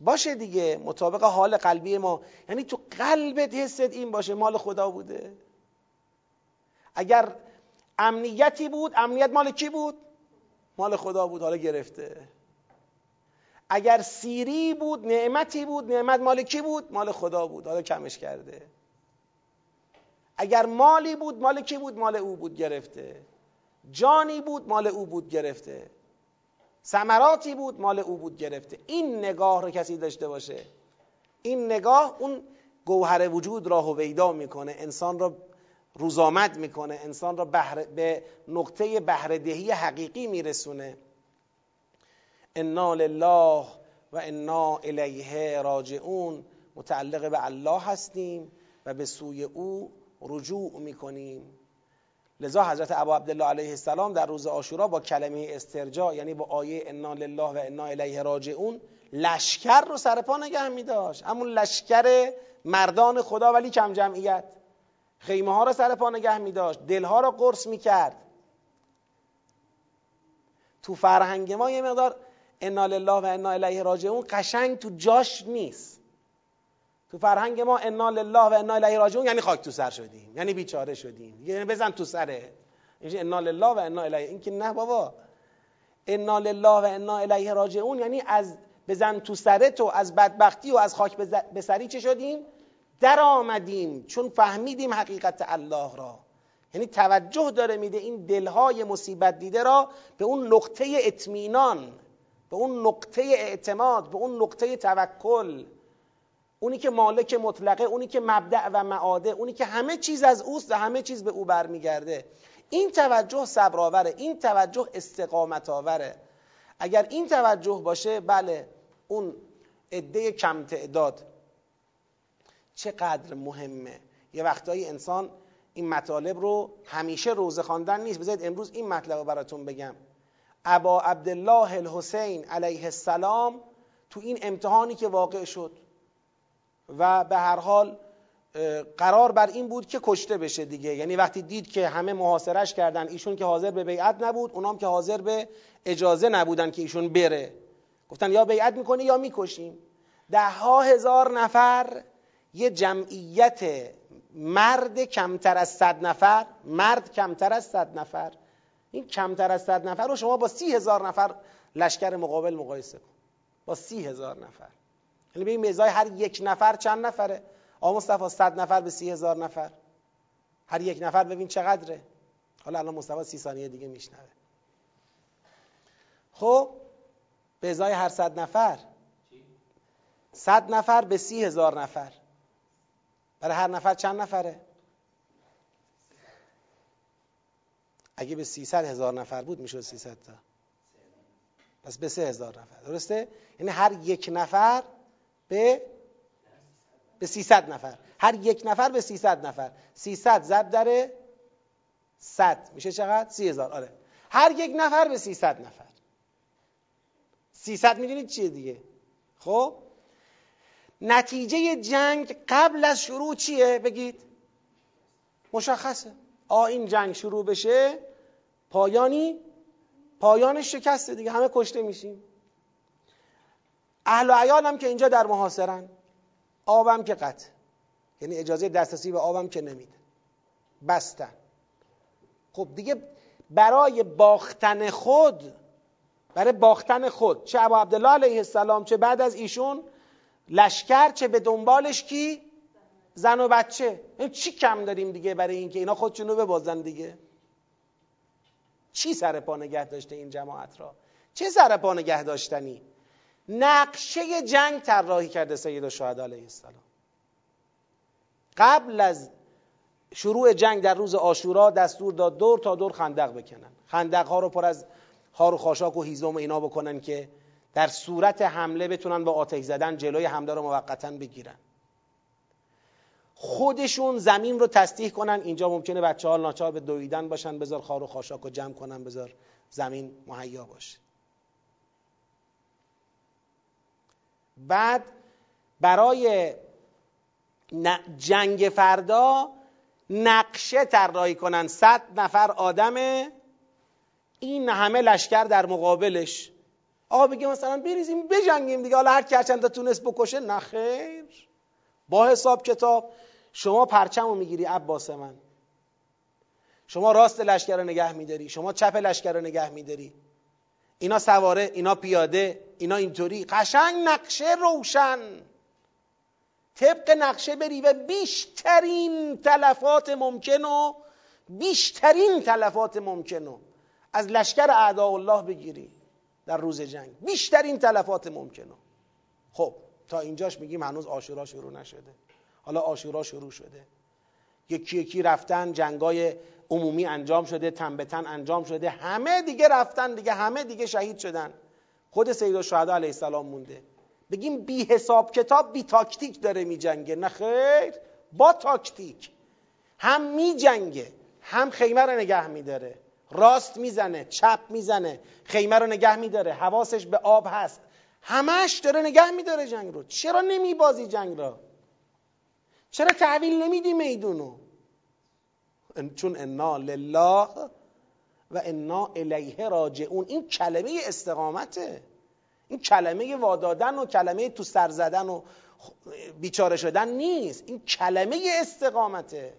باشه دیگه مطابق حال قلبی ما. یعنی تو قلبت حست این باشه مال خدا بوده. اگر امنیتی بود امنیت مال کی بود؟ مال خدا بود حالا گرفته. اگر سیری بود نعمتی بود نعمت مال کی بود؟ مال خدا بود حالا کمش کرده. اگر مالی بود مال کی بود؟ مال او بود گرفته. جانی بود مال او بود گرفته. ثمراتی بود مال او بود گرفته. این نگاه رو کسی داشته باشه. این نگاه اون گوهر وجود را هویدا می‌کنه. انسان را روزآمد می‌کنه. انسان را به نقطه بهرهدهی حقیقی میرسونه. انا لله و انا الیه راجعون. متعلق به الله هستیم و به سوی او رجوع می‌کنیم. لذا حضرت ابا عبدالله علیه السلام در روز آشورا با کلمه استرجاع یعنی با آیه انا لله و انا الیه راجعون لشکر رو سر پا نگه می داشت همون لشکر مردان خدا ولی کم جمعیت. خیمه ها رو سر پا نگه می داشت دلها رو قرص می کرد تو فرهنگ ما یه مقدار انا لله و انا الیه راجعون قشنگ تو جاش نیست. تو فرهنگ ما انا لله و انا الیه راجعون یعنی خاک تو سر شدیم یعنی بیچاره شدیم. یعنی بزن تو سره. یعنی انا لله و انا الیه. این که نه بابا. انا لله و انا الیه راجعون یعنی از بزن تو سره تو از بدبختی و از خاک به سری چه شدیم؟ در آمدیم چون فهمیدیم حقیقت الله را. یعنی توجه داره میده این دلهای مصیبت دیده را به اون نقطه اطمینان به اون نقطه اعتماد به اون نقطه توکل. اونی که مالک مطلقه اونی که مبدع و معاده اونی که همه چیز از اوست و همه چیز به او برمیگرده. این توجه صبرآوره این توجه استقامت آوره اگر این توجه باشه بله اون عده کم تعداد چقدر مهمه؟ یه وقتایی انسان این مطالب رو همیشه روزه خواندن نیست. بذارید امروز این مطلب رو براتون بگم. ابا عبدالله الحسین علیه السلام تو این امتحانی که واقع شد و به هر حال قرار بر این بود که کشته بشه دیگه. یعنی وقتی دید که همه محاصرش کردن ایشون که حاضر به بیعت نبود اونام که حاضر به اجازه نبودن که ایشون بره. گفتن یا بیعت می‌کنی یا می‌کشیم. ده ها هزار نفر یه جمعیت مرد کمتر از صد نفر مرد کمتر از صد نفر. این کمتر از صد نفر رو شما با سی هزار نفر لشکر مقابل مقایسه کن. با سی هزار نفر. یعنی به این هر یک نفر چند نفره؟ آقا مصطفی صد نفر به سی هزار نفر. هر یک نفر ببین چقدره. حالا الان مصطفی سی ثانیه دیگه میشنوه. خب به ازای هر صد نفر. صد نفر به سی هزار نفر. برای هر نفر چند نفره؟ اگه به سیصد هزار نفر بود می‌شد سیصد تا. پس به سه هزار نفر. درسته؟ یعنی هر یک نفر به به 300 نفر. هر یک نفر به 300 نفر. 300 ضرب در 100 میشه چقدر؟ 30000 آره. هر یک نفر به 300 نفر. 300 می‌دونید چیه دیگه؟ خب؟ نتیجه جنگ قبل از شروع چیه؟ بگید. مشخصه. آ این جنگ شروع بشه پایانی پایانش شکسته دیگه. همه کشته میشیم. اهل و عیال هم که اینجا در محاصرن. آبم که قطع. یعنی اجازه دسترسی به آبم که نمیده بستن. خب دیگه برای باختن خود برای باختن خود چه ابا عبدالله علیه السلام چه بعد از ایشون لشکر چه به دنبالش کی؟ زن و بچه. این چی کم داریم دیگه برای اینکه اینا خودشونو ببازن دیگه؟ چی سر پا نگه داشته این جماعت را؟ چه سر پا نگه داشتنی؟ نقشه جنگ طراحی کرده سید الشهدا علیه السلام. قبل از شروع جنگ در روز آشورا دستور داد دور تا دور خندق بکنن. خندق ها رو پر از هار و خاشاک و هیزم و اینا بکنن که در صورت حمله بتونن با آتش زدن جلوی حمله رو موقتا بگیرن. خودشون زمین رو تصدیح کنن. اینجا ممکنه بچه ها ناچار به دویدن باشن بذار خار و خاشاک رو جمع کنن بذار زمین مهیا باشه. بعد برای جنگ فردا نقشه طراحی کنن. صد نفر آدم این همه لشکر در مقابلش. آقا بگه مثلا بریزیم بجنگیم دیگه. حالا هر کی چند تونست بکشه نه خیر. با حساب کتاب. شما پرچم رو می‌گیری عباس من. شما راست لشکر رو نگه میداری. شما چپ لشکر رو نگه میداری. اینا سواره اینا پیاده اینا اینطوری قشنگ نقشه روشن. طبق نقشه بری و بیشترین تلفات ممکن و بیشترین تلفات ممکن و از لشکر اعداء الله بگیری در روز جنگ. بیشترین تلفات ممکن خب تا اینجاش میگیم هنوز آشورا شروع نشده. حالا آشورا شروع شده. یکی یکی رفتن جنگای عمومی انجام شده تن به تن انجام شده همه دیگه رفتن دیگه همه دیگه شهید شدن. خود سید الشهدا علیه السلام مونده. بگیم بی حساب کتاب بی تاکتیک داره می جنگه. نه خیر با تاکتیک. هم می جنگه هم خیمه رو نگه میداره راست می‌زنه چپ می‌زنه خیمه رو نگه میداره حواسش به آب هست. همش داره نگه میداره جنگ رو. چرا نمی بازی جنگ را؟ چرا تحویل نمیدی میدونو؟ چون انا لله و انا الیه راجعون. این کلمه استقامته. این کلمه وادادن و کلمه تو سر زدن و بیچاره شدن نیست. این کلمه استقامته.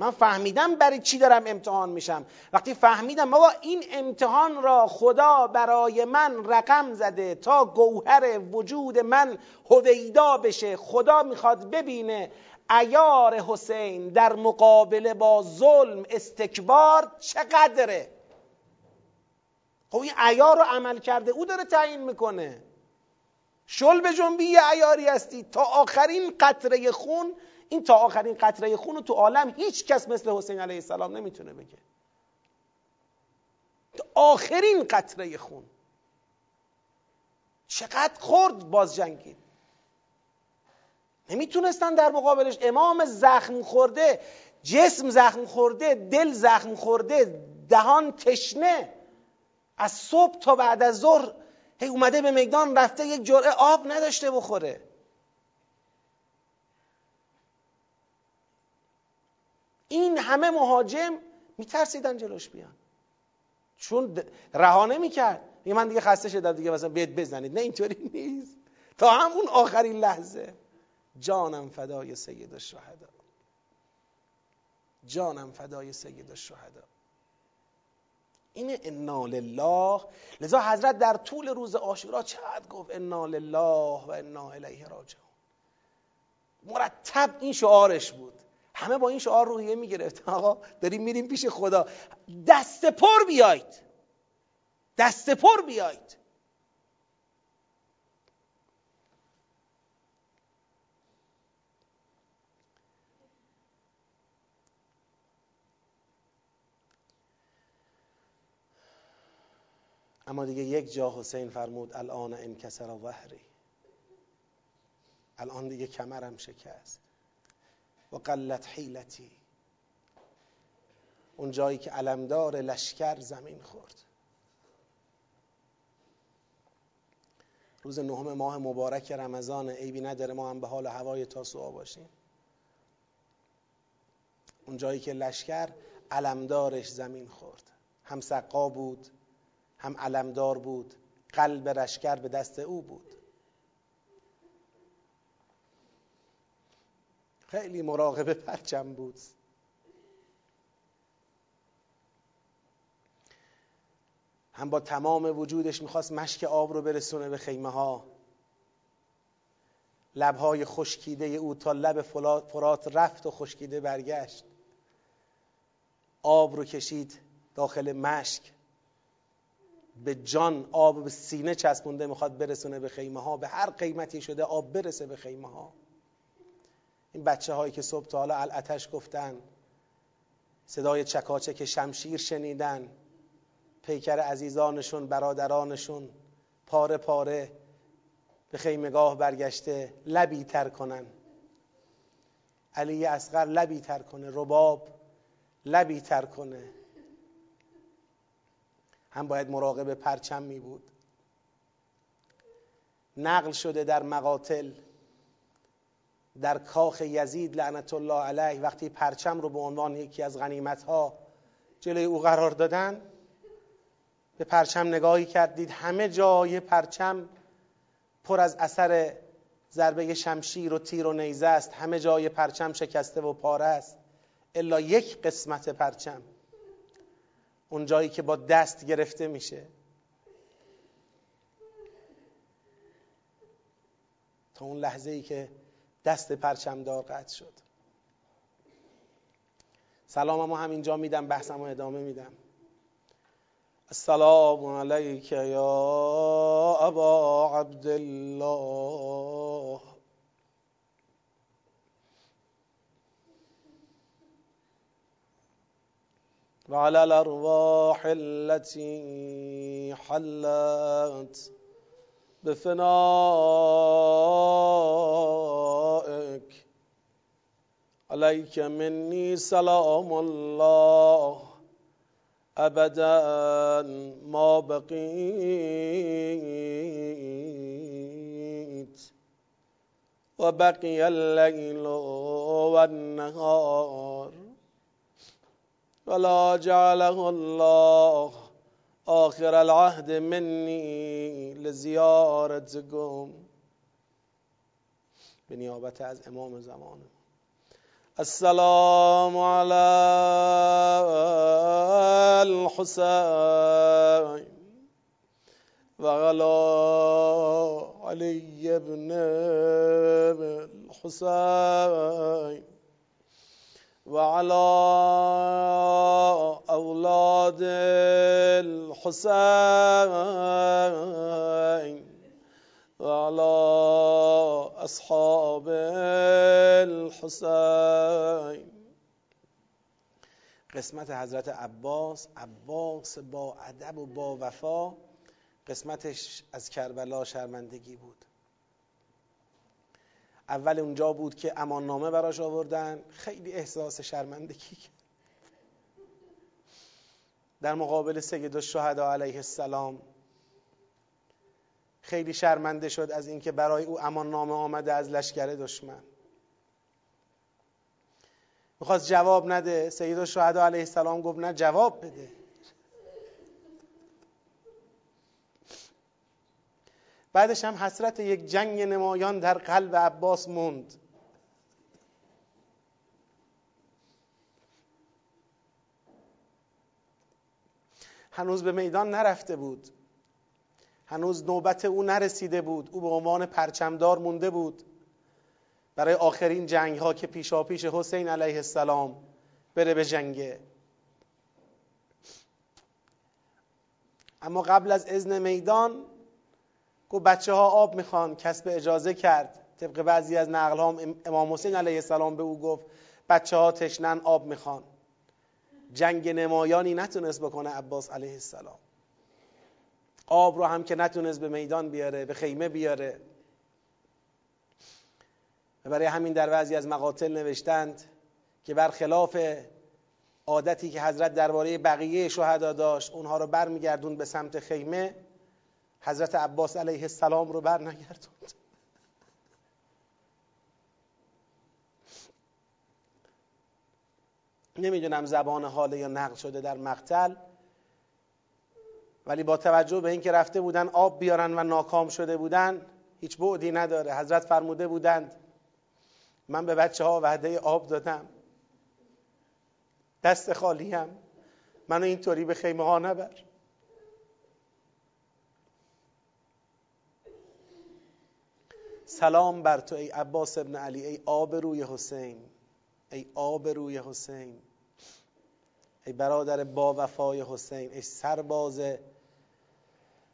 من فهمیدم برای چی دارم امتحان میشم. وقتی فهمیدم بابا این امتحان را خدا برای من رقم زده تا گوهر وجود من هویدا بشه خدا می‌خواد ببینه. ایار حسین در مقابله با ظلم استکبار چقدره؟ خب این ایار رو عمل کرده او داره تعیین می‌کنه. شل به جنبی ایاری هستی. تا آخرین قطره خون این تا آخرین قطره خون رو تو عالم هیچ کس مثل حسین علیه السلام نمی‌تونه بگه. تا آخرین قطره خون. چقدر خورد باز جنگید نمی‌تونستن در مقابلش امام زخم خورده جسم زخم خورده دل زخم خورده دهان تشنه. از صبح تا بعد از ظهر هی اومده به میدان رفته یک جرعه آب نداشته بخوره. این همه مهاجم میترسیدن جلوش بیان. چون رها نمی‌کرد. میگه من دیگه خسته شدم دیگه مثلا بیت بزنید. نه اینطوری نیست. تا همون آخرین لحظه. جانم فدای سید الشهدا. جانم فدای سید الشهدا. این انا لله. لذا حضرت در طول روز عاشورا چقدر گفت انا لله و انا الیه راجعون. مرتب این شعارش بود. همه با این شعار روحیه می‌گرفت آقا داریم میریم پیش خدا. دست پر بیایید. دست پر بیایید. اما دیگه یک جا حسین فرمود الان انکسر وحری الان دیگه کمرم شکست. و قلت حیلتی. اون جایی که علمدار لشکر زمین خورد. روز نهم ماه مبارک رمضان عیبی نداره ما هم به حال هوای تاسوعا باشیم. اون جایی که لشکر علمدارش زمین خورد. هم سقا بود هم علمدار بود قلب لشکر به دست او بود. خیلی مراقب پرچم بود. هم با تمام وجودش می‌خواست مشک آب رو برسونه به خیمه ها لبهای خشکیده او تا لب فرات رفت و خشکیده برگشت. آب رو کشید داخل مشک. به جان آب به سینه چسبونده می‌خواد برسونه به خیمه ها به هر قیمتی شده آب برسه به خیمه ها این بچه هایی که صبح تا حالا الاتش گفتن صدای چکاچک شمشیر شنیدن پیکر عزیزانشون برادرانشون پاره پاره به خیمگاه برگشته لبی تر کنن. علی اصغر لبی تر کنه رباب لبی تر کنه. هم باید مراقب پرچم می بود. نقل شده در مقاتل در کاخ یزید لعنت الله علیه وقتی پرچم رو به عنوان یکی از غنیمت ها جلوی او قرار دادن به پرچم نگاهی کردید همه جای پرچم پر از اثر ضربه شمشیر و تیر و نیزه است همه جای پرچم شکسته و پاره است. الا یک قسمت پرچم اون جایی که با دست گرفته میشه. تا اون لحظه ای که دست پرچمدار قطع شد. سلام ما همینجا میدم بحثم ادامه میدم. السلام علیک یا ابا عبدالله. وعلى الأرواح التي حلت بفنائك عليك مني سلام الله أبدا ما بقيت. وبقي الليل والنهار ولا جعله الله آخر العهد مني لزيارتكم به نیابت از امام زمان. السلام على الحسين وعلى علي بن الحسين وعلى أولاد الحسين وعلى أصحاب الحسين. قسمت حضرت عباس عباس با ادب و با وفا. قسمتش از کربلا شرمندگی بود. اول اونجا بود که امان نامه براش آوردن. خیلی احساس شرمندگی در مقابل سید الشهدا علیه السلام خیلی شرمنده شد از اینکه برای او امان نامه آمده از لشکر دشمن. می‌خواست جواب نده. سید الشهدا علیه السلام گفت نه جواب بده. بعدش هم حسرت یک جنگ نمایان در قلب عباس موند. هنوز به میدان نرفته بود. هنوز نوبت او نرسیده بود. او به عنوان پرچمدار مونده بود. برای آخرین جنگ ها که پیشا پیش حسین علیه السلام بره به جنگه اما قبل از اذن میدان گفت بچه ها آب می‌خوان کسب اجازه کرد. طبق بعضی از نقل ها امام حسین علیه السلام به او گفت بچه ها تشنن آب می‌خوان. جنگ نمایانی نتونست بکنه عباس علیه السلام. آب رو هم که نتونست به میدان بیاره به خیمه بیاره. و برای همین در بعضی از مقاتل نوشتند که برخلاف عادتی که حضرت درباره بقیه شهدا داشت اونها رو برمیگردون به سمت خیمه. حضرت عباس علیه السلام رو بر نگردوند. نمی‌دونم زبان حاله یا نقل شده در مقتل ولی با توجه به اینکه رفته بودن آب بیارن و ناکام شده بودن هیچ بعدی نداره. حضرت فرموده بودند من به بچه ها وعده آب دادم. دست خالیم منو اینطوری به خیمه ها نبر. سلام بر تو ای عباس ابن علی ای آب روی حسین. ای آب روی حسین. ای برادر با وفای حسین ای سرباز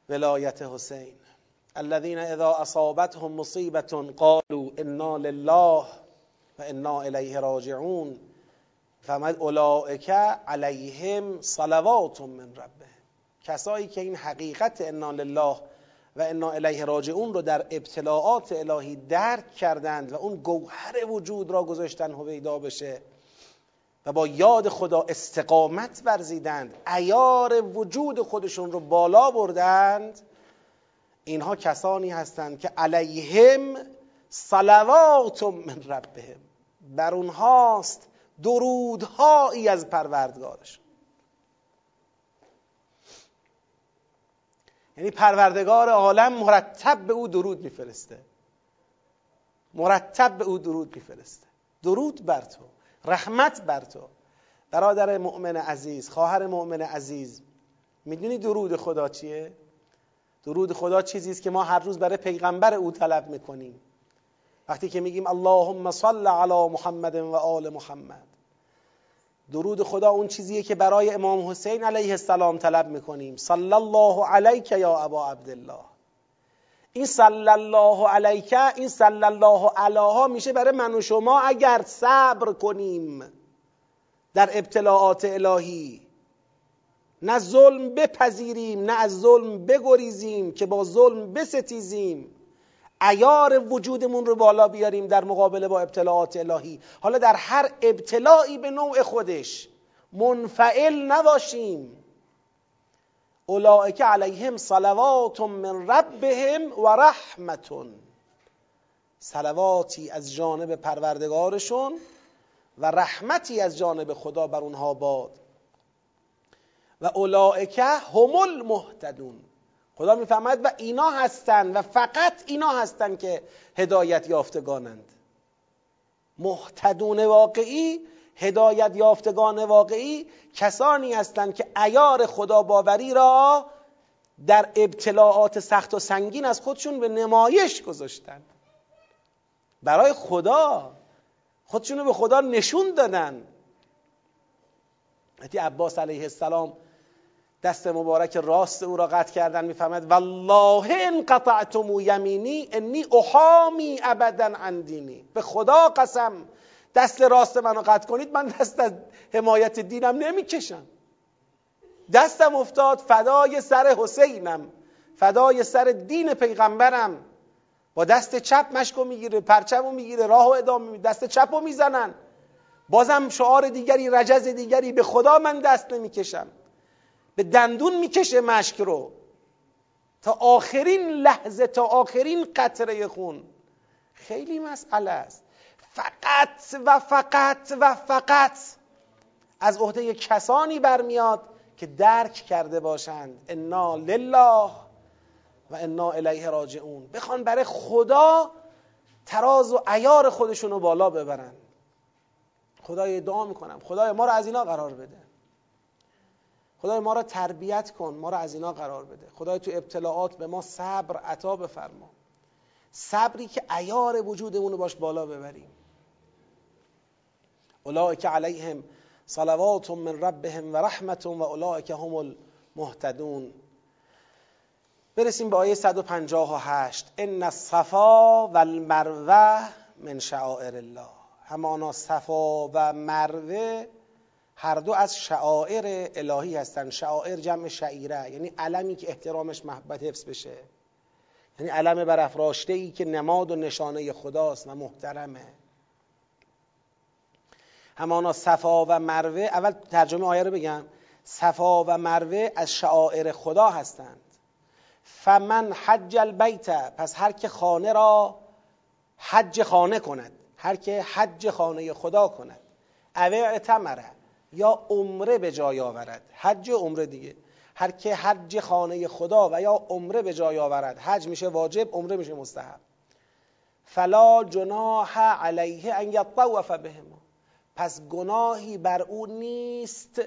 ولایت حسین. الذين اذا اصابتهم مصیبه قالوا انا لله و انا الیه راجعون. فمد اولئک علیهم صلوات من ربه. کسایی که این حقیقت انا لله و انا الیه راجعون رو در ابتلاعات الهی درک کردند و اون گوهر وجود را گذاشتن هویدا بشه و با یاد خدا استقامت ورزیدند ایار وجود خودشون رو بالا بردند اینها کسانی هستند که علیهم صلوات من ربهم. بر اونهاست درودهایی از پروردگارش. یعنی پروردگار عالم مرتب به او درود میفرسته. مرتب به او درود میفرسته. درود بر تو. رحمت بر تو. برادر مؤمن عزیز خواهر مؤمن عزیز می‌دونی درود خدا چیه؟ درود خدا چیزی است که ما هر روز برای پیغمبر او طلب می‌کنیم. وقتی که میگیم اللهم صل علی محمد و آل محمد درود خدا اون چیزیه که برای امام حسین علیه السلام طلب می‌کنیم. صلی الله علیک یا ابا عبدالله. این صلی الله علیک این صلی الله علیها میشه برای من و شما اگر صبر کنیم در ابتلاعات الهی. نه ظلم بپذیریم نه از ظلم بگریزیم که با ظلم بستیزیم. ایار وجودمون رو بالا بیاریم در مقابله با ابتلاعات الهی. حالا در هر ابتلاعی به نوع خودش منفعل نباشیم. اولئک علیهم صلوات من ربهم و رحمتون صلواتی از جانب پروردگارشون و رحمتی از جانب خدا بر اونها باد. و اولئک هم المهتدون. خدا می‌فهمد و اینا هستند و فقط اینا هستند که هدایت یافتگانند. محتدون واقعی هدایت یافتگان واقعی کسانی هستند که ایار خدا باوری را در ابتلاعات سخت و سنگین از خودشون به نمایش گذاشتن. برای خدا. خودشون رو به خدا نشون دادن. حتی عباس علیه السلام دست مبارک راست او را قطع کردن می‌فهمد والله ان قطعتم یمینی انی احامی ابدا عن دینی. به خدا قسم دست راست منو قطع کنید من دست از حمایت دینم نمی‌کشم. دستم افتاد فدای سر حسینم فدای سر دین پیغمبرم. با دست چپ مشکو می‌گیره پرچمو می‌گیره راهو ادامه میده دست چپو می‌زنن. بازم شعار دیگری رجز دیگری به خدا من دست نمی‌کشم. به دندون می‌کشه مشک رو. تا آخرین لحظه تا آخرین قطره خون. خیلی مسئله است. فقط و فقط و فقط از عهده کسانی برمیاد که درک کرده باشند. انا لله و انا الیه راجعون. بخوان برای خدا تراز و ایار خودشون رو بالا ببرن. خدای دعا می‌کنم. خدای ما رو از اینا قرار بده. خدای ما را تربیت کن ما را از اینا قرار بده. خدای تو ابتلاعات به ما صبر عطا بفرما. صبری که ایار وجودمون رو باش بالا ببریم. اولئک علیهم صلوات من ربهم و رحمت و اولئک هم المهتدون. برسیم به آیه 158 ان الصفا و المروه من شعائر الله. همانا صفا و مروه هر دو از شعائر الهی هستند شعائر جمع شعیره یعنی علمی که احترامش محبت حفظ بشه. یعنی علم برافراشته ای که نماد و نشانه خداست و محترمه. همانا صفا و مروه اول ترجمه آیه رو بگم. صفا و مروه از شعائر خدا هستند. فمن حج البیت پس هر که خانه را حج خانه کند هر که حج خانه خدا کند. او اعتمره یا عمره به جای آورد. حج عمره دیگه. هر که حج خانه خدا و یا عمره به جای آورد. حج میشه واجب عمره میشه مستحب. فلا جناح علیه ان یطوف بهما پس گناهی بر او نیست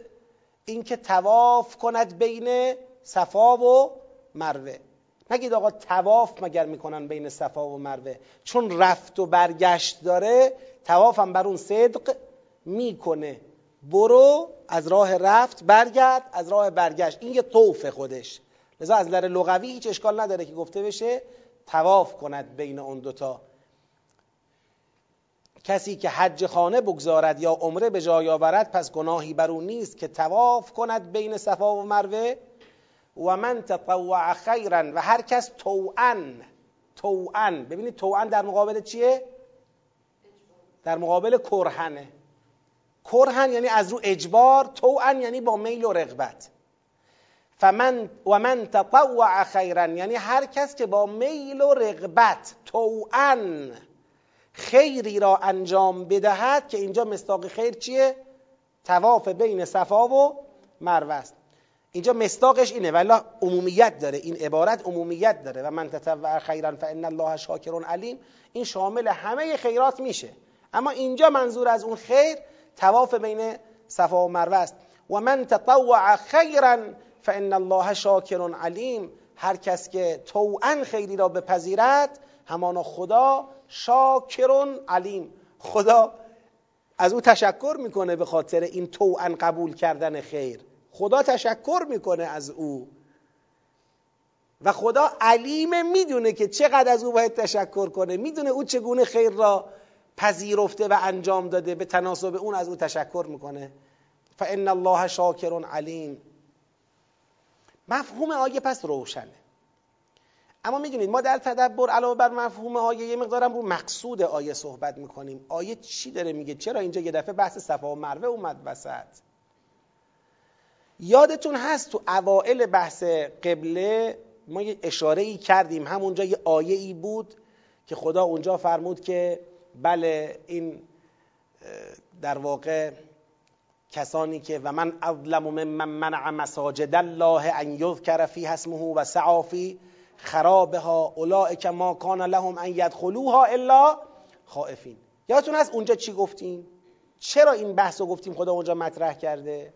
اینکه تواف کند بین صفا و مروه. نگید آقا تواف مگر می‌کنن بین صفا و مروه؟ چون رفت و برگشت داره توافم بر اون صدق می‌کنه. برو از راه رفت برگرد از راه برگشت. این یه طوف خودش. لذا از نظر لغوی هیچ اشکال نداره که گفته بشه تواف کند بین اون دوتا کسی که حج خانه بگذارد یا عمره به جای آورد پس گناهی بر او نیست که تواف کند بین صفا و مروه. و من تطوع خیرا و هر کس توان توان ببینید توان در مقابل چیه؟ در مقابل کرهنه. کرهن یعنی از رو اجبار توان یعنی با میل و رغبت. فمن و من تطوع خیرا یعنی هر کس که با میل و رغبت توان خیری را انجام بدهد که اینجا مستاق خیر چیه؟ تواف بین صفا و مروه است. اینجا مستاقش اینه ولی عمومیت داره این عبارت عمومیت داره. و من تطوع خیرا فان الله شاکر علیم این شامل همه خیرات میشه. اما اینجا منظور از اون خیر تواف بین صفا و مروه است. و من تطوع خیرا فان الله شاکر علیم. هر کس که توعا خیری را بپذیرد همانا خدا شاکر علیم. خدا از او تشکر می‌کنه به خاطر این توعا قبول کردن خیر. خدا تشکر می‌کنه از او. و خدا علیم می‌دونه که چقدر از او باید تشکر کنه. می‌دونه او چگونه خیر را پذیرفته و انجام داده به تناسب اون از او تشکر می‌کنه. فان الله شاکر علیم مفهوم آیه پس روشنه. اما می‌دونید ما در تدبر علاوه بر مفهوم آیه یه مقدارم رو مقصود آیه صحبت می‌کنیم. آیه چی داره میگه؟ چرا اینجا یه دفعه بحث صفا و مروه اومد وسط؟ یادتون هست تو اوائل بحث قبله ما یه اشاره ای کردیم. همونجا یه آیه ای بود که خدا اونجا فرمود که بله این در واقع کسانی که و من اظلم من منع مساجد الله ان یذکر فی اسمه و سعا فی خرابها اولئک ما کان لهم ان یدخلوها الا خائفین. یادتون هست اونجا چی گفتیم؟ چرا این بحث رو گفتیم خدا اونجا مطرح کرده؟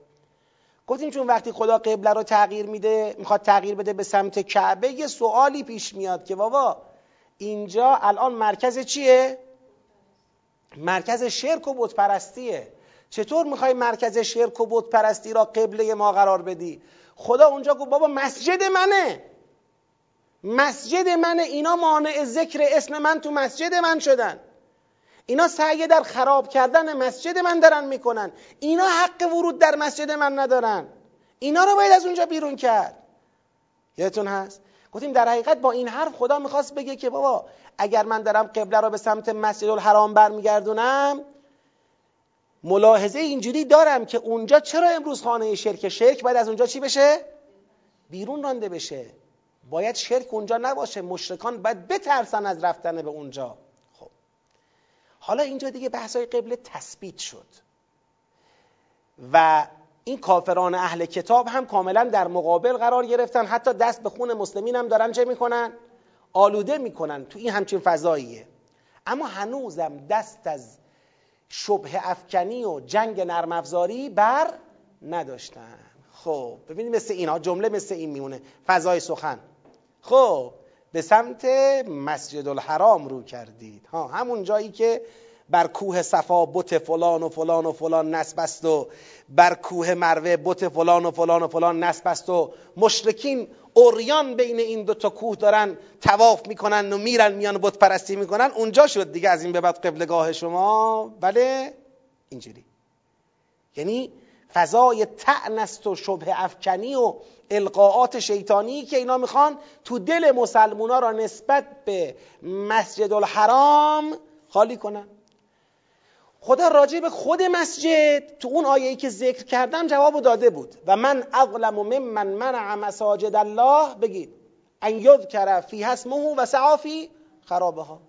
گفتیم چون وقتی خدا قبله رو تغییر میده می‌خواد تغییر بده به سمت کعبه یه سوالی پیش میاد که بابا اینجا الان مرکز چیه؟ مرکز شرک و بت پرستیه چطور می‌خوای مرکز شرک و بت پرستی را قبله ما قرار بدی؟ خدا اونجا گفت بابا مسجد منه. مسجد منه. اینا مانع ذکر اسم من تو مسجد من شدن. اینا سعی در خراب کردن مسجد من دارن می‌کنن. اینا حق ورود در مسجد من ندارن. اینا رو باید از اونجا بیرون کرد. یادتون هست؟ گفتیم در حقیقت با این حرف خدا می‌خواست بگه که بابا اگر من دارم قبله رو به سمت مسجد الحرام برمیگردونم ملاحظه اینجوری دارم که اونجا چرا امروز خانه شرک شرک؟ باید از اونجا چی بشه؟ بیرون رانده بشه. باید شرک اونجا نباشه. مشرکان باید بترسن از رفتن به اونجا. خب. حالا اینجا دیگه بحثای قبله تثبیت شد. و این کافران اهل کتاب هم کاملا در مقابل قرار گرفتن. حتی دست به خون مسلمین هم دارن چه می‌کنن؟ آلوده می‌کنن تو این همچین فضاییه. اما هنوزم دست از شبه افکنی و جنگ نرم افزاری بر نداشتن. خب ببینید مثل اینا جمله مثل این میمونه. فضای سخن. خب به سمت مسجد الحرام رو کردید. ها همون جایی که بر کوه صفا بت فلان و فلان و فلان نسب است و بر کوه مروه بت فلان و فلان و فلان نسب است و مشرکین اوریان بین این دو تا کوه دارن تواف می‌کنن و میرن میان بت پرستی می‌کنن. اونجا شد دیگه از این به بعد قبلگاه شما. بله اینجوری. یعنی فضای تعن است و شبه افکنی و القاعات شیطانی که اینا می‌خوان تو دل مسلمونا را نسبت به مسجد الحرام خالی کنن. خدا راجع به خود مسجد تو اون آیه ای که ذکر کردم جواب داده بود. و من اظلم ممن منع مساجد الله بگید. ان یذکر فی اسمه و سعافی خرابه ها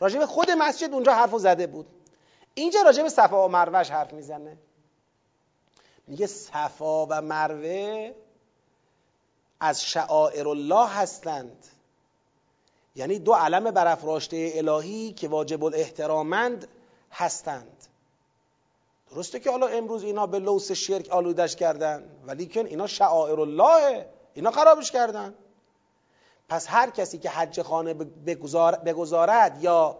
راجع به خود مسجد اونجا حرفو زده بود. اینجا راجع به صفا و مروش حرف می‌زنه. میگه صفا و مروه از شعائر الله هستند. یعنی دو علم برافراشته الهی که واجب الاحترامند. هستند. درسته که حالا امروز اینا به لوس شرک آلودش کردن ولی که اینا شعائر الله اینا خرابش کردن. پس هر کسی که حج خانه بگذارد یا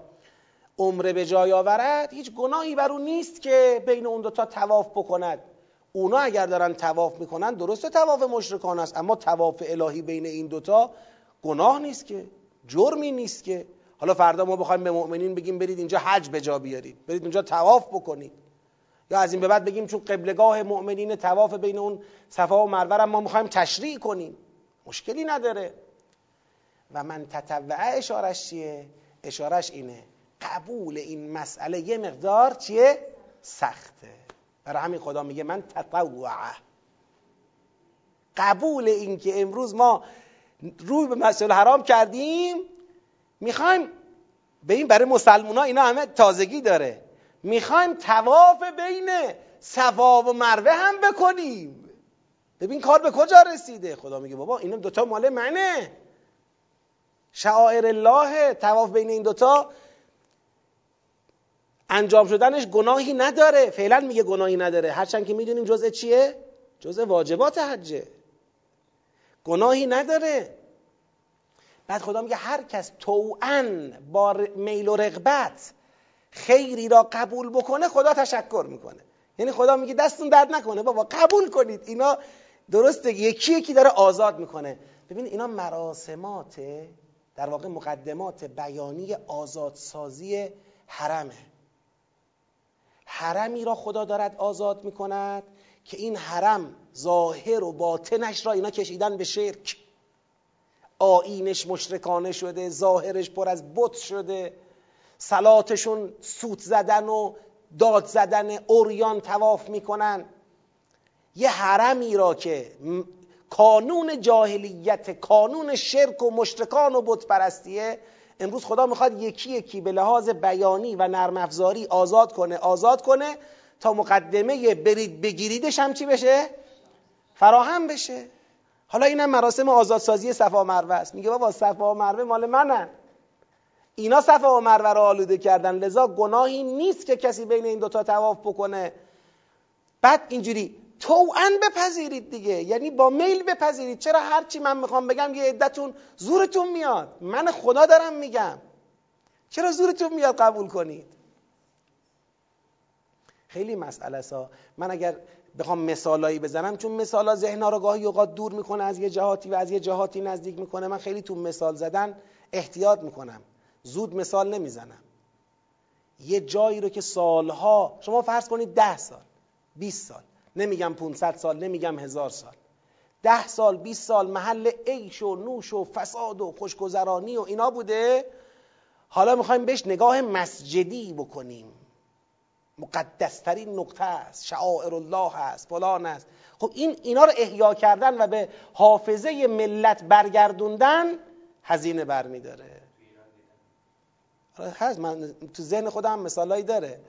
عمره به جای آورد هیچ گناهی بر اون نیست که بین اون دوتا تواف بکند. اونا اگر دارن تواف می‌کنن درسته تواف مشرکان است اما تواف الهی بین این دوتا گناه نیست که جرمی نیست که. حالا فردا ما بخوایم به مؤمنین بگیم برید اینجا حج به جا بیارید. برید اونجا تواف بکنید. یا از این به بعد بگیم چون قبلگاه مؤمنین تواف بین اون صفا و مروه ما می‌خوایم تشریع کنیم. مشکلی نداره. و من تطوعه اشارش چیه؟ اشارش اینه. قبول این مسئله یه مقدار چیه؟ سخته. برای همین خدا میگه من تطوعه قبول این که امروز ما روی به مسئله حرام کردیم می‌خوایم به این برای مسلمان ها اینا همه تازگی داره. می‌خوایم تواف بین صفا و مروه هم بکنیم. ببین کار به کجا رسیده؟ خدا میگه بابا اینا دوتا مال منه. شعائر الله تواف بین این دوتا انجام شدنش گناهی نداره. فعلا میگه گناهی نداره. هرچند که می‌دونیم جزء چیه؟ جزء واجبات حجه. گناهی نداره. بعد خدا میگه هر کس توان با میل و رغبت خیری را قبول بکنه خدا تشکر می‌کنه. یعنی خدا میگه دستون درد نکنه بابا قبول کنید. اینا درسته یکی یکی داره آزاد می‌کنه. ببین اینا مراسمات در واقع مقدمات بیانی آزادسازی حرمه. حرمی را خدا دارد آزاد می‌کند که این حرم ظاهر و باطنش را اینا کشیدن به شرک. آینش مشرکانه شده ظاهرش پر از بت شده. سلاتشون سوت زدن و داد زدن اوریان تواف می‌کنن. یه حرمی را که کانون جاهلیت کانون شرک و مشرکان و بت پرستیه امروز خدا می‌خواد یکی یکی به لحاظ بیانی و نرم افزاری آزاد کنه. آزاد کنه تا مقدمه برید بگیریدش هم چی بشه؟ فراهم بشه. حالا اینم مراسم آزادسازی صفا مروه است. میگه بابا صفا و مروه مال منن. اینا صفا و مروه رو آلوده کردن. لذا گناهی نیست که کسی بین این دوتا تواف بکنه. بعد اینجوری توان بپذیرید دیگه. یعنی با میل بپذیرید. چرا هرچی من می‌خوام بگم یه عدتون زورتون میاد. من خدا دارم میگم. چرا زورتون میاد قبول کنید؟ خیلی مسئله سا. من اگر بخوام مثالایی بزنم چون مثالا ذهن رو گاهی اوقات دور می‌کنه از یه جهاتی و از یه جهاتی نزدیک می‌کنه. من خیلی تو مثال زدن احتیاط می‌کنم. زود مثال نمی‌زنم. یه جایی رو که سالها شما فرض کنید ده سال 20 سال نمیگم 500 سال نمیگم هزار سال. ده سال 20 سال محل عیش و نوش و فساد و خوشگذرانی و اینا بوده. حالا می‌خوایم بهش نگاه مسجدی بکنیم. مقدسترین نقطه است. شعائر الله است. فلان است. خب این اینا رو احیا کردن و به حافظه ملت برگردوندن هزینه برمیداره. آره، هست. من تو ذهن خودم مثالایی داره.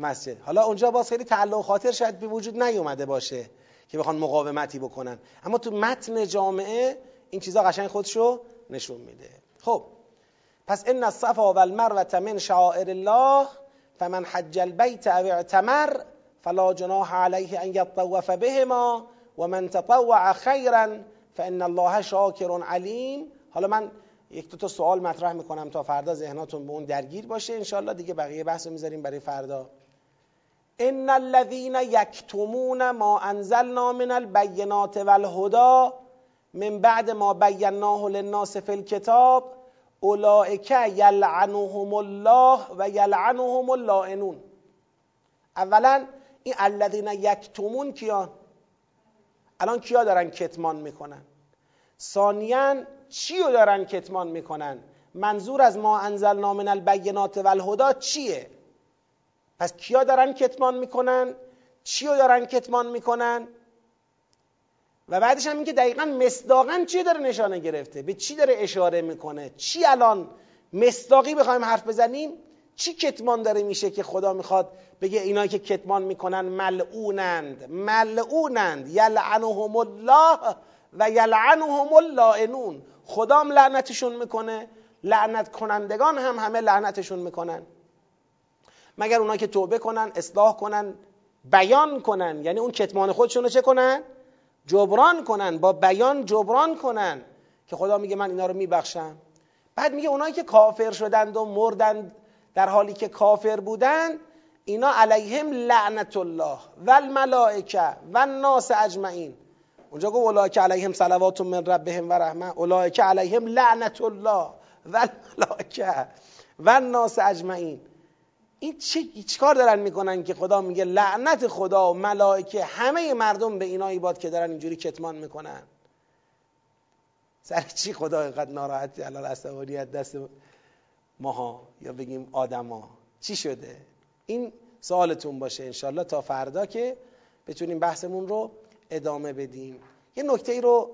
مسجد. حالا اونجا باز خیلی تعلق خاطر شاید به وجود نیومده باشه. که بخوان مقاومتی بکنن. اما تو متن جامعه این چیزا قشنگ خودشو نشون میده. خب پس ان الصفا والمروه من شعائر الله فمن حج البيت او اعتمر فلا جناح عليه ان يطوف بهما ومن تطوع خيرا فان الله شاکر علیم. حالا من یک دو تا سوال مطرح می‌کنم تا فردا ذهناتون به اون درگیر باشه. انشالله دیگه بقیه بحث رو می‌ذاریم برای فردا. ان الذين يكتمون ما انزلنا من البينات والهدى من بعد ما بیناه للناس فی الكتاب اولئک یلعنهم الله و یلعنهم اللائنون. اولا این الذین یکتمون کیان الان کیا دارن کتمان می‌کنن؟ ثانیا چی رو دارن کتمان می‌کنن؟ منظور از ما انزلنا من البینات و چیه؟ پس کیا دارن کتمان می‌کنن؟ چی رو دارن کتمان می‌کنن؟ و بعدش هم اینکه دقیقا مصداقا چی داره نشانه گرفته؟ به چی داره اشاره می‌کنه؟ چی الان مصداقی بخوایم حرف بزنیم؟ چی کتمان داره میشه که خدا می‌خواد بگه اینایی که کتمان می‌کنن ملعونند ملعونند یلعنهم الله و یلعنهم اللائنون. خدا هم لعنتشون می‌کنه لعنت کنندگان هم همه لعنتشون می‌کنن. مگر اونایی که توبه کنن اصلاح کنن بیان کنن. یعنی اون کتمان خودشون رو چه کنن؟ جبران کنن با بیان جبران کنن. که خدا میگه من اینا رو میبخشم. بعد میگه اونایی که کافر شدند و مردند در حالی که کافر بودند اینا علیهم لعنت الله و الملائکه و الناس اجمعین. اونجا گفت اولئک علیهم صلوات من ربهم و رحمه. اولئک علیهم لعنت الله و الملائکه و الناس اجمعین. این چه کار دارن می‌کنن که خدا میگه لعنت خدا و ملائکه همه مردم به اینایی باد که دارن اینجوری کتمان می‌کنن؟ سر چی خدا اینقدر ناراحتی الان عصبانیت دست ماها یا بگیم آدما؟ چی شده؟ این سوالتون باشه انشالله تا فردا که بتونیم بحثمون رو ادامه بدیم. یه نکته ای رو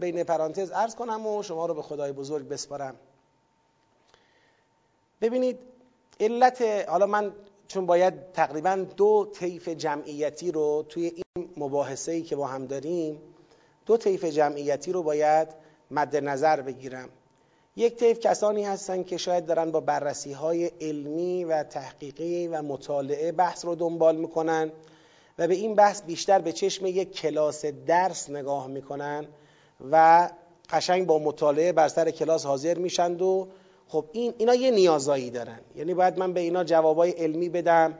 بین پرانتز ارز کنم و شما رو به خدای بزرگ بسپارم. ببینید علت حالا من چون باید تقریبا دو طیف جمعیتی رو توی این مباحثه ای که با هم داریم دو طیف جمعیتی رو باید مد نظر بگیرم. یک طیف کسانی هستن که شاید دارن با بررسی های علمی و تحقیقی و مطالعه بحث رو دنبال می‌کنن و به این بحث بیشتر به چشم یک کلاس درس نگاه می‌کنن و قشنگ با مطالعه بر سر کلاس حاضر میشند و خب این اینا یه نیازایی دارن. یعنی باید من به اینا جوابای علمی بدم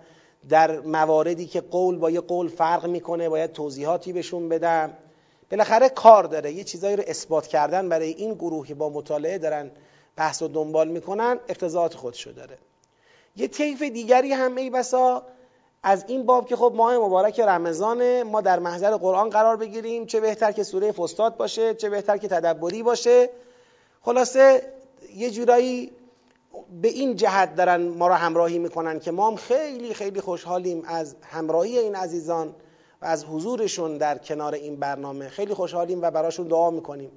در مواردی که قول با یه قول فرق می‌کنه باید توضیحاتی بهشون بدم. بالاخره کار داره. یه چیزایی رو اثبات کردن برای این گروهی با مطالعه دارن بحث و دنبال می‌کنن اقتضاعات خودشو داره. یه طیف دیگری هم ای بسا از این باب که خب ماه مبارک رمضان ما در محضر قرآن قرار بگیریم چه بهتر که سوره فستاد باشه چه بهتر که تدبری باشه. خلاصه یه جورایی به این جهت دارن ما را همراهی می‌کنن که ما هم خیلی خیلی خوشحالیم از همراهی این عزیزان و از حضورشون در کنار این برنامه. خیلی خوشحالیم و براشون دعا می‌کنیم.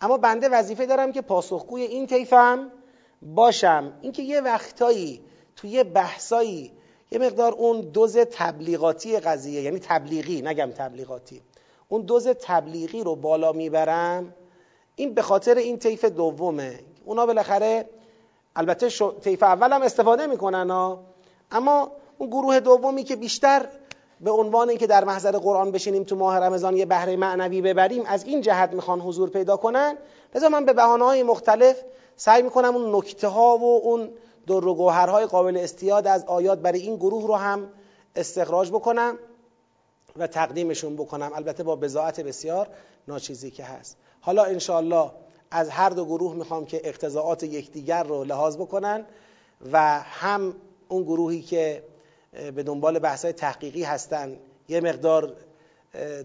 اما بنده وظیفه دارم که پاسخگوی این طیفم باشم. اینکه یه وقتایی توی یه بحثایی یه مقدار اون دوز تبلیغاتی قضیه یعنی تبلیغی نگم تبلیغاتی اون دوز تبلیغی رو بالا می‌برم. این به خاطر این طیف دومه. اونا بالاخره البته طیف اول هم استفاده می‌کنن ها. اما اون گروه دومی که بیشتر به عنوان اینکه در محضر قرآن بشینیم تو ماه رمضان یه بهره معنوی ببریم از این جهت می‌خوان حضور پیدا کنن. لذا من به بحانه های مختلف سعی می‌کنم اون نکته ها و اون در و گوهرهای قابل استیاد از آیات برای این گروه رو هم استخراج بکنم و تقدیمشون بکنم. البته با بزاعت بسیار ناچیزی که هست. حالا انشاءالله از هر دو گروه می‌خوام که اقتضاعات یکدیگر رو لحاظ بکنن و هم اون گروهی که به دنبال بحث تحقیقی هستن یه مقدار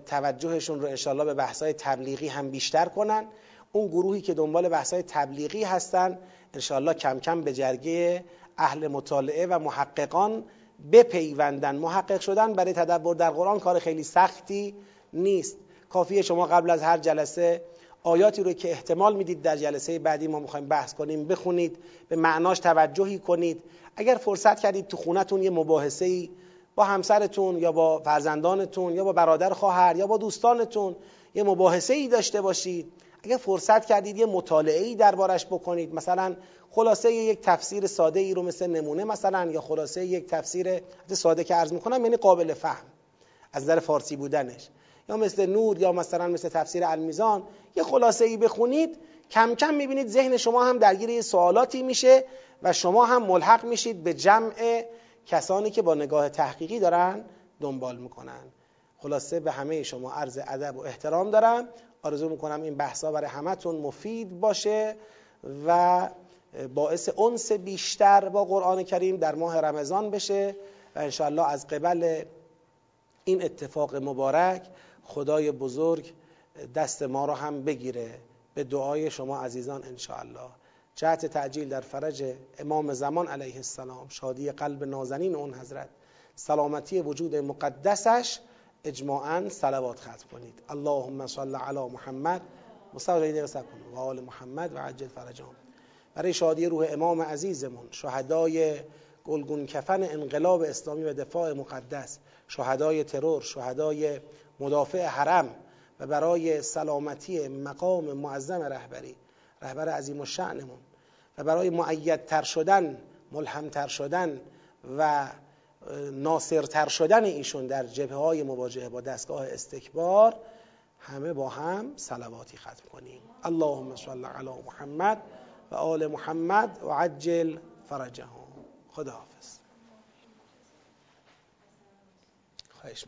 توجهشون رو انشالله به بحثای تبلیغی هم بیشتر کنن. اون گروهی که دنبال بحثای تبلیغی هستن انشالله کم کم به جرگه اهل مطالعه و محققان بپیوندن. محقق شدن برای تدبر در قرآن کار خیلی سختی نیست. کافیه شما قبل از هر جلسه آیاتی رو که احتمال می‌دید در جلسه بعدی ما می‌خوایم بحث کنیم بخونید به معناش توجهی کنید. اگر فرصت کردید تو خونتون یه مباحثه ای با همسرتون یا با فرزندانتون یا با برادر خواهر یا با دوستانتون یه مباحثه ای داشته باشید. اگر فرصت کردید یه مطالعه ای دربارش بکنید مثلا خلاصه یک تفسیر ساده ای رو مثل نمونه مثلا یا خلاصه یک تفسیر ساده که عرض می‌کنم یعنی قابل فهم از نظر فارسی بودنش. یا مثل نور یا مثلا مثل تفسیر المیزان یه خلاصه ای بخونید کم کم می‌بینید ذهن شما هم درگیر یه سوالاتی میشه و شما هم ملحق میشید به جمع کسانی که با نگاه تحقیقی دارن دنبال می‌کنن. خلاصه به همه شما عرض ادب و احترام دارم. آرزو می‌کنم این بحثا برای همتون مفید باشه و باعث انس بیشتر با قرآن کریم در ماه رمضان بشه و انشاءالله از قبل این اتفاق مبارک خدای بزرگ دست ما رو هم بگیره به دعای شما عزیزان انشاءالله. جهت تعجیل در فرج امام زمان علیه السلام شادی قلب نازنین اون حضرت سلامتی وجود مقدسش اجماعا صلوات ختم کنید. اللهم صل علی محمد. مصطفی و آل محمد و عجل فرجام. برای شادی روح امام عزیزمون شهدای گلگون کفن انقلاب اسلامی و دفاع مقدس شهدای ترور شهدای مدافع حرم و برای سلامتی مقام معظم رهبری رهبر عظیم و شعنمون و برای معیدتر شدن ملهمتر شدن و ناصرتر شدن ایشون در جبه های مواجهه با دستگاه استکبار همه با هم سلواتی ختم کنیم. اللهم صل علی محمد و آل محمد و عجل فرجهم. خداحافظ. خواهش